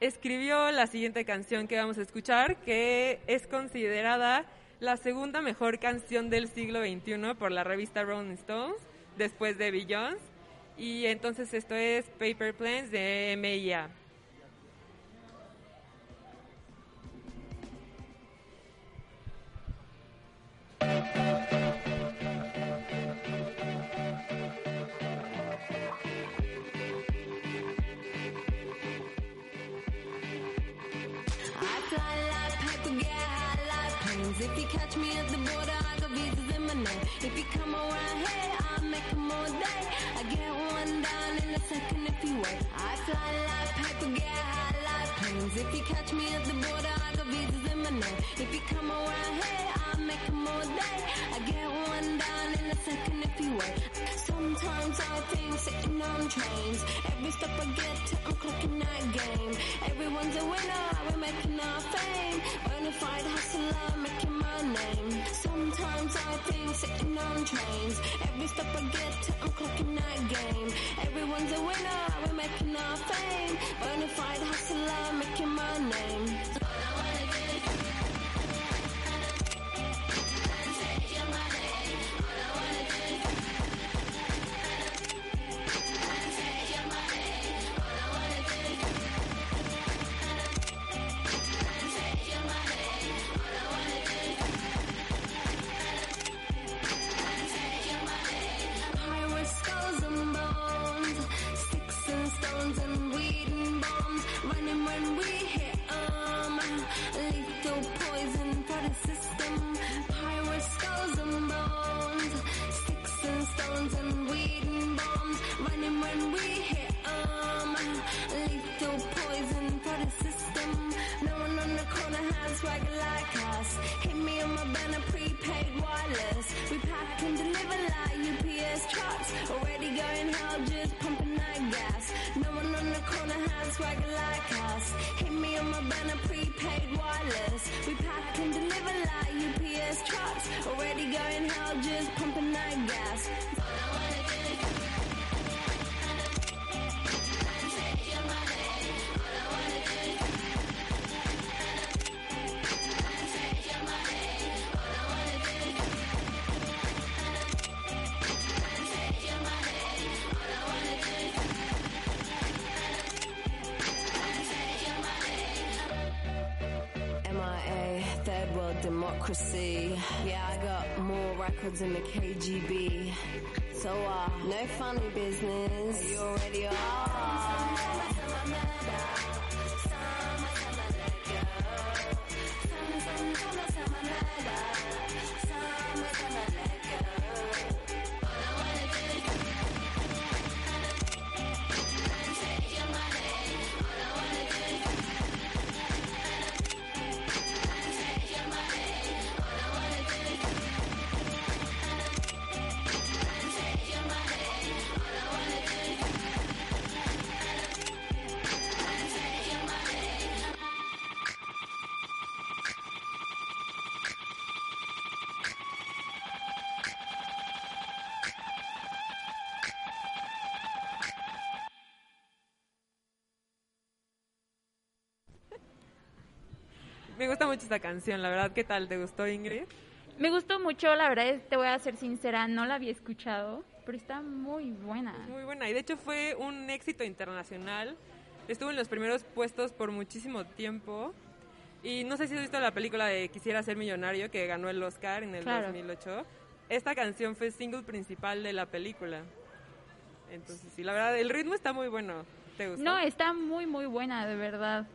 escribió la siguiente canción que vamos a escuchar, que es considerada la segunda mejor canción del siglo XXI por la revista Rolling Stones, después de Beyoncé. Y entonces esto es Paper Planes de M.I.A. I catch me at the border, I got visas in my name. If you come around here, I'll make 'em all day. I get one down in a second if you wait. I fly like paper, get high like planes. If you catch me at the border, I got visas in my name. If you come around here, make 'em all day. I get one down in a second if you wait. Sometimes I think sitting on trains. Every step I get to, I'm clocking that game. Everyone's a winner, we're making our fame. Bonafide hustler, making my name. Sometimes I think sitting on trains. Every step I get to, I'm clocking that game. Everyone's a winner, we're making our fame. Bonafide hustler, making my name. Democracy. Yeah, I got more records than the KGB. So, uh, no funny business. You already are. Gusta mucho esta canción, la verdad. ¿Qué tal? ¿Te gustó, Ingrid? Me gustó mucho, la verdad, es- te voy a ser sincera, no la había escuchado, pero está muy buena. Muy buena. Y de hecho fue un éxito internacional. Estuvo en los primeros puestos por muchísimo tiempo. Y no sé si has visto la película de Quisiera ser millonario que ganó el Oscar en el Claro. 2008. Esta canción fue single principal de la película. Entonces, sí, la verdad, el ritmo está muy bueno. ¿Te gustó? No, está muy, muy buena, de verdad.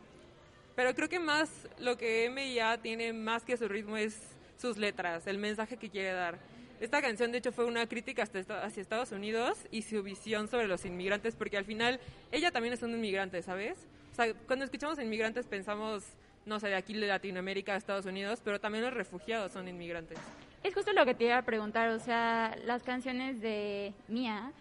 Pero creo que más lo que M.I.A. tiene más que su ritmo es sus letras, el mensaje que quiere dar. Esta canción, de hecho, fue una crítica hacia Estados Unidos y su visión sobre los inmigrantes, porque al final ella también es un inmigrante, ¿sabes? O sea, cuando escuchamos inmigrantes pensamos, no sé, de aquí de Latinoamérica a Estados Unidos, pero también los refugiados son inmigrantes. Es justo lo que te iba a preguntar, o sea, las canciones de Mía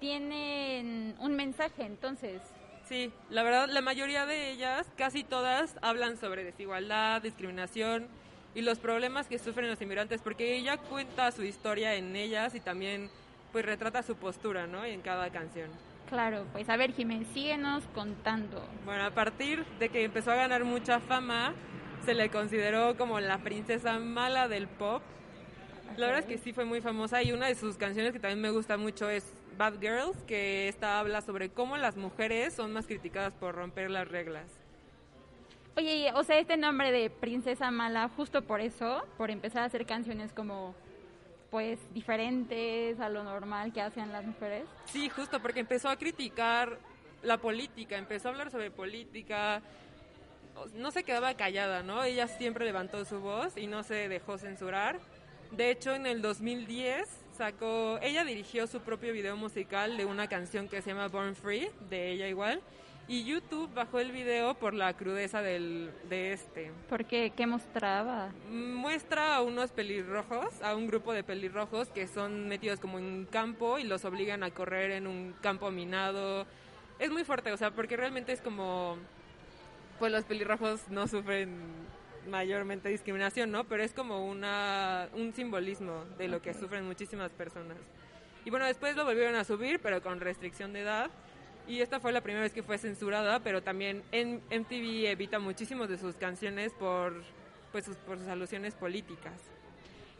tienen un mensaje, entonces. Sí, la verdad, la mayoría de ellas, casi todas, hablan sobre desigualdad, discriminación y los problemas que sufren los inmigrantes, porque ella cuenta su historia en ellas y también pues retrata su postura, ¿no? En cada canción. Claro, pues a ver, Jiménez, síguenos contando. Bueno, a partir de que empezó a ganar mucha fama, se le consideró como la princesa mala del pop. La verdad es que sí fue muy famosa y una de sus canciones que también me gusta mucho es Bad Girls, que esta habla sobre cómo las mujeres son más criticadas por romper las reglas. Oye, o sea, este nombre de Princesa Mala, justo por eso, por empezar a hacer canciones como, pues, diferentes a lo normal que hacen las mujeres. Sí, justo porque empezó a criticar la política, empezó a hablar sobre política, no se quedaba callada, ¿no? Ella siempre levantó su voz y no se dejó censurar. De hecho, en el 2010 sacó, ella dirigió su propio video musical de una canción que se llama Born Free, de ella igual, y YouTube bajó el video por la crudeza del, de este. Porque, ¿qué mostraba? Muestra a unos pelirrojos, a un grupo de pelirrojos que son metidos como en un campo y los obligan a correr en un campo minado. Es muy fuerte, o sea, porque realmente es como, pues los pelirrojos no sufren mayormente discriminación, ¿no? Pero es como una, un simbolismo de lo que sufren muchísimas personas. Y bueno, después lo volvieron a subir, pero con restricción de edad. Y esta fue la primera vez que fue censurada, pero también en MTV evita muchísimas de sus canciones por, pues, sus, por sus alusiones políticas.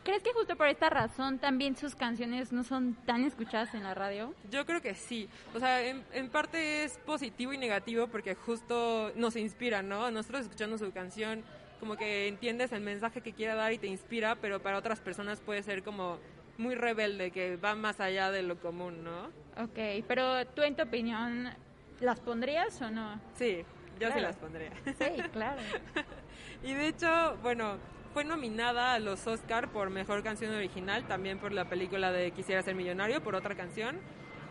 ¿Crees que justo por esta razón también sus canciones no son tan escuchadas en la radio? Yo creo que sí. O sea, en, en parte es positivo y negativo porque justo nos inspira, ¿no? Nosotros escuchando su canción, como que entiendes el mensaje que quiere dar y te inspira, pero para otras personas puede ser como muy rebelde, que va más allá de lo común, ¿no? Ok, pero tú en tu opinión, ¿las pondrías o no? Sí, yo sí Claro. las pondría. Sí, claro. *laughs* Y de hecho, bueno, fue nominada a los Oscar por Mejor Canción Original, también por la película de Quisiera Ser Millonario, por otra canción.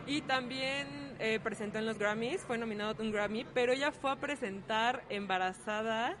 Y también eh, presentó en los Grammys, fue nominado a un Grammy, pero ella fue a presentar embarazada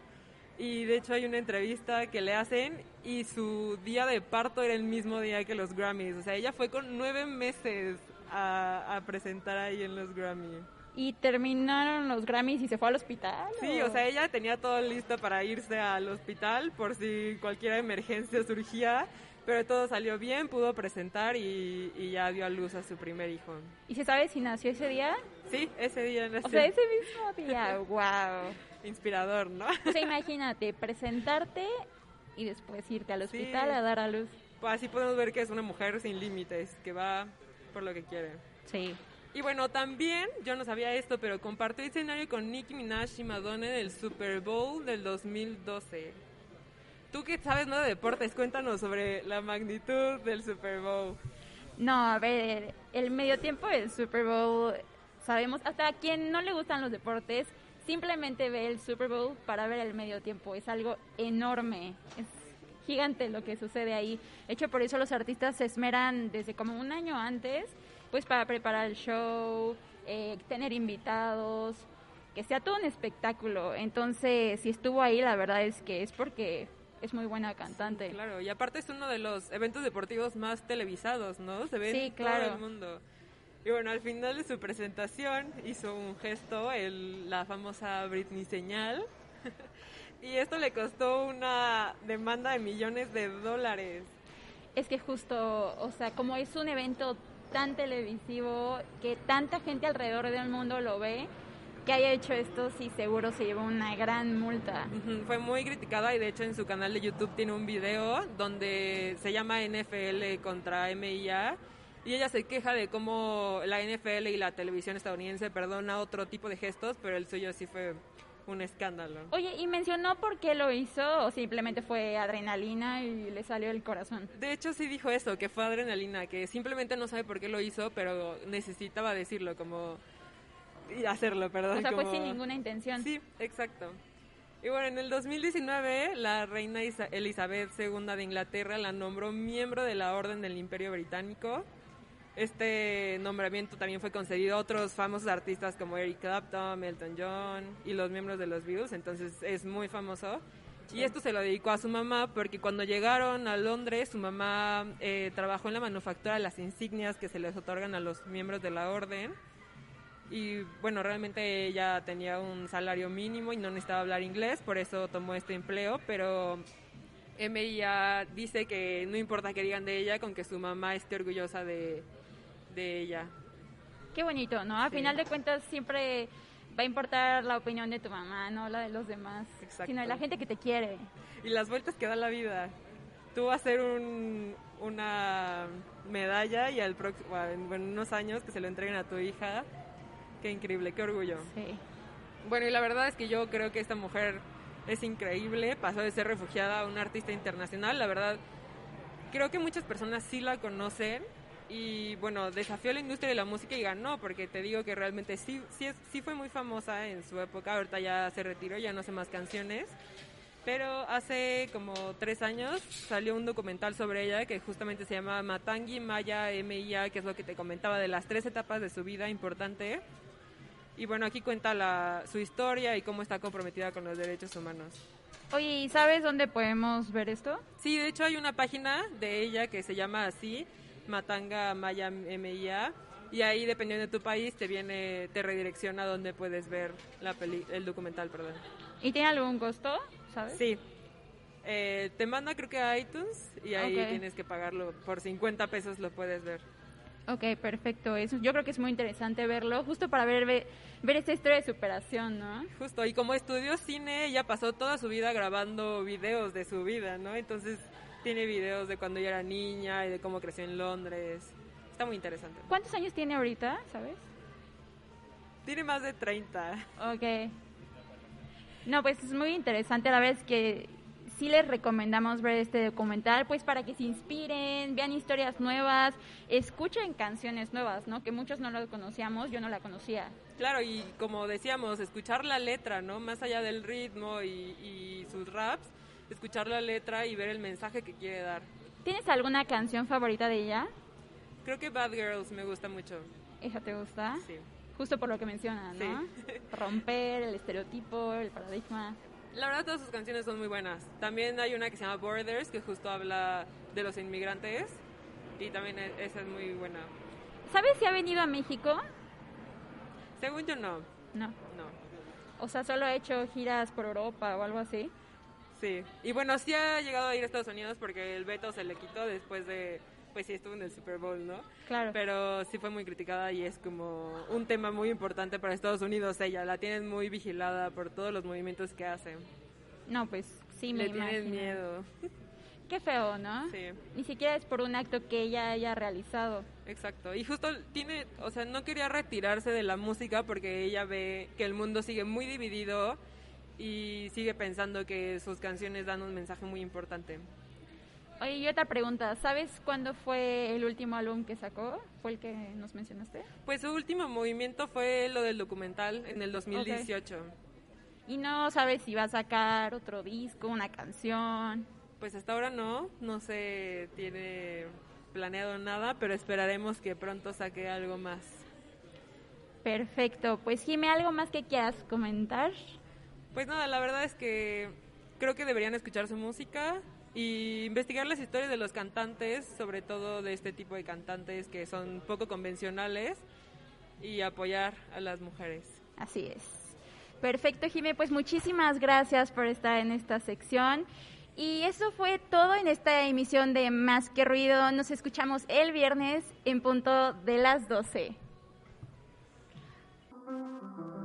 Y de hecho hay una entrevista que le hacen y su día de parto era el mismo día que los Grammys. O sea, ella fue con nueve meses a, a presentar ahí en los Grammys. Y terminaron los Grammys y se fue al hospital. Sí, o sea, ella tenía todo listo para irse al hospital por si cualquier emergencia surgía, pero todo salió bien, pudo presentar y, y ya dio a luz a su primer hijo. ¿Y se sabe si nació ese día? Sí, ese día nació. O sea, ese mismo día, *laughs* wow. Inspirador, ¿no? O sea, imagínate, presentarte y después irte al hospital Sí. a dar a luz. Pues así podemos ver que es una mujer sin límites, que va por lo que quiere. Sí. Y bueno, también, yo no sabía esto, pero compartió escenario con Nicki Minaj y Madonna en el Super Bowl del 2012. Tú que sabes no de deportes, cuéntanos sobre la magnitud del Super Bowl. No, a ver, el medio tiempo del Super Bowl, sabemos, hasta a quien no le gustan los deportes, simplemente ve el Super Bowl para ver el medio tiempo. Es algo enorme, es gigante lo que sucede ahí. De hecho, por eso los artistas se esmeran desde como un año antes, pues para preparar el show, eh, tener invitados, que sea todo un espectáculo. Entonces, si estuvo ahí, la verdad es que es porque es muy buena cantante. Claro, y aparte es uno de los eventos deportivos más televisados, ¿no? Se ve Sí, en todo el mundo. Y bueno, al final de su presentación hizo un gesto, el, la famosa Britney señal. *laughs* y esto le costó una demanda de millones de dólares. Es que justo, o sea, como es un evento tan televisivo que tanta gente alrededor del mundo lo ve, que haya hecho esto, sí seguro se llevó una gran multa. Fue muy criticada y de hecho en su canal de YouTube tiene un video donde se llama NFL contra MIA y ella se queja de cómo la NFL y la televisión estadounidense perdona otro tipo de gestos, pero el suyo sí fue un escándalo. Oye, ¿y mencionó por qué lo hizo o simplemente fue adrenalina y le salió el corazón? De hecho sí dijo eso, que fue adrenalina, que simplemente no sabe por qué lo hizo, pero necesitaba decirlo como y hacerlo, perdón. O sea, fue como- sin ninguna intención. Sí, exacto. Y bueno, en el 2019, la reina Elizabeth II de Inglaterra la nombró miembro de la Orden del Imperio Británico. Este nombramiento también fue concedido a otros famosos artistas como Eric Clapton, Elton John y los miembros de los Beatles, entonces es muy famoso. Y esto se lo dedicó a su mamá porque cuando llegaron a Londres, su mamá eh, trabajó en la manufactura de las insignias que se les otorgan a los miembros de la orden. Y bueno, realmente ella tenía un salario mínimo y no necesitaba hablar inglés, por eso tomó este empleo, pero MIA dice que no importa que digan de ella, con que su mamá esté orgullosa de, de ella. Qué bonito, ¿no? A Sí. final de cuentas siempre va a importar la opinión de tu mamá, no la de los demás, sino de la gente que te quiere. Y las vueltas que da la vida. Tú vas a hacer un, una medalla y al próximo, bueno, en unos años que se lo entreguen a tu hija. Qué increíble, qué orgullo. Sí. Bueno, y la verdad es que yo creo que esta mujer es increíble, pasó de ser refugiada a una artista internacional, la verdad, creo que muchas personas sí la conocen y bueno, desafió la industria de la música y ganó, porque te digo que realmente sí, sí, sí fue muy famosa en su época, ahorita ya se retiró, ya no hace más canciones, pero hace como tres años salió un documental sobre ella que justamente se llama Matangi Maya MIA, que es lo que te comentaba de las tres etapas de su vida importante. Y bueno, aquí cuenta la, su historia y cómo está comprometida con los derechos humanos. Oye, ¿y sabes dónde podemos ver esto? Sí, de hecho hay una página de ella que se llama así, Matanga Maya MIA, y ahí dependiendo de tu país te viene, te redirecciona a donde puedes ver la peli, el documental, perdón. ¿Y tiene algún costo, sabes? Sí. Eh, te manda creo que a iTunes y ahí Ok. tienes que pagarlo. Por 50 pesos lo puedes ver. Ok, perfecto. Eso, yo creo que es muy interesante verlo, justo para ver, ver, ver esta historia de superación, ¿no? Justo, y como estudió cine, ella pasó toda su vida grabando videos de su vida, ¿no? Entonces tiene videos de cuando ella era niña y de cómo creció en Londres. Está muy interesante. ¿Cuántos años tiene ahorita, sabes? Tiene más de 30. Ok. No, pues es muy interesante. La verdad es que sí les recomendamos ver este documental, pues para que se inspiren, vean historias nuevas, escuchen canciones nuevas, ¿no? Que muchos no lo conocíamos, yo no la conocía. Claro, y como decíamos, escuchar la letra, ¿no? Más allá del ritmo y, y sus raps, escuchar la letra y ver el mensaje que quiere dar. ¿Tienes alguna canción favorita de ella? Creo que Bad Girls me gusta mucho. ¿Esa te gusta? Sí. Justo por lo que menciona, ¿no? *laughs* Romper el estereotipo, el paradigma. La verdad, todas sus canciones son muy buenas. También hay una que se llama Borders, que justo habla de los inmigrantes. Y también e- esa es muy buena. ¿Sabes si ha venido a México? Según yo, no. No. No. O sea, solo ha hecho giras por Europa o algo así. Sí. Y bueno, sí ha llegado a ir a Estados Unidos porque el veto se le quitó después de. Pues sí, estuvo en el Super Bowl, ¿no? Claro. Pero sí fue muy criticada y es como un tema muy importante para Estados Unidos. Ella la tienen muy vigilada por todos los movimientos que hace. No, pues sí, me Le tienen imagino. miedo. *laughs* Qué feo, ¿no? Sí. Ni siquiera es por un acto que ella haya realizado. Exacto. Y justo tiene, o sea, no quería retirarse de la música porque ella ve que el mundo sigue muy dividido y sigue pensando que sus canciones dan un mensaje muy importante. Oye, y otra pregunta, ¿sabes cuándo fue el último álbum que sacó? ¿Fue el que nos mencionaste? Pues su último movimiento fue lo del documental en el 2018. Y no sabes si va a sacar otro disco, una canción. Pues hasta ahora no, no se tiene planeado nada, pero esperaremos que pronto saque algo más. Perfecto, pues Jime, ¿algo más que quieras comentar? Pues nada, la verdad es que creo que deberían escuchar su música y investigar las historias de los cantantes, sobre todo de este tipo de cantantes que son poco convencionales y apoyar a las mujeres. Así es. Perfecto, Jime, pues muchísimas gracias por estar en esta sección. Y eso fue todo en esta emisión de Más que Ruido. Nos escuchamos el viernes en punto de las 12.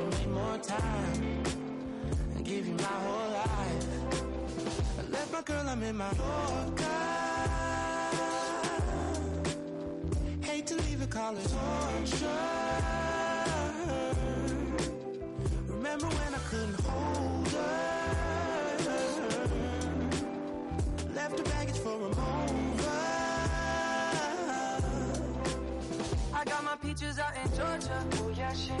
Wanna make more time. And give you my whole life. I left my girl, I'm in my Yorker. Hate to leave it, call it torture. Remember when I couldn't hold her? Left her baggage for a mover. I got my peaches out in Georgia. Oh yeah, shit.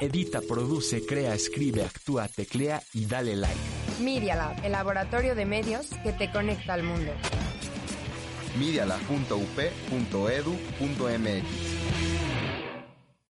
Edita, produce, crea, escribe, actúa, teclea y dale like. Media Lab, el laboratorio de medios que te conecta al mundo. medialab.up.edu.mx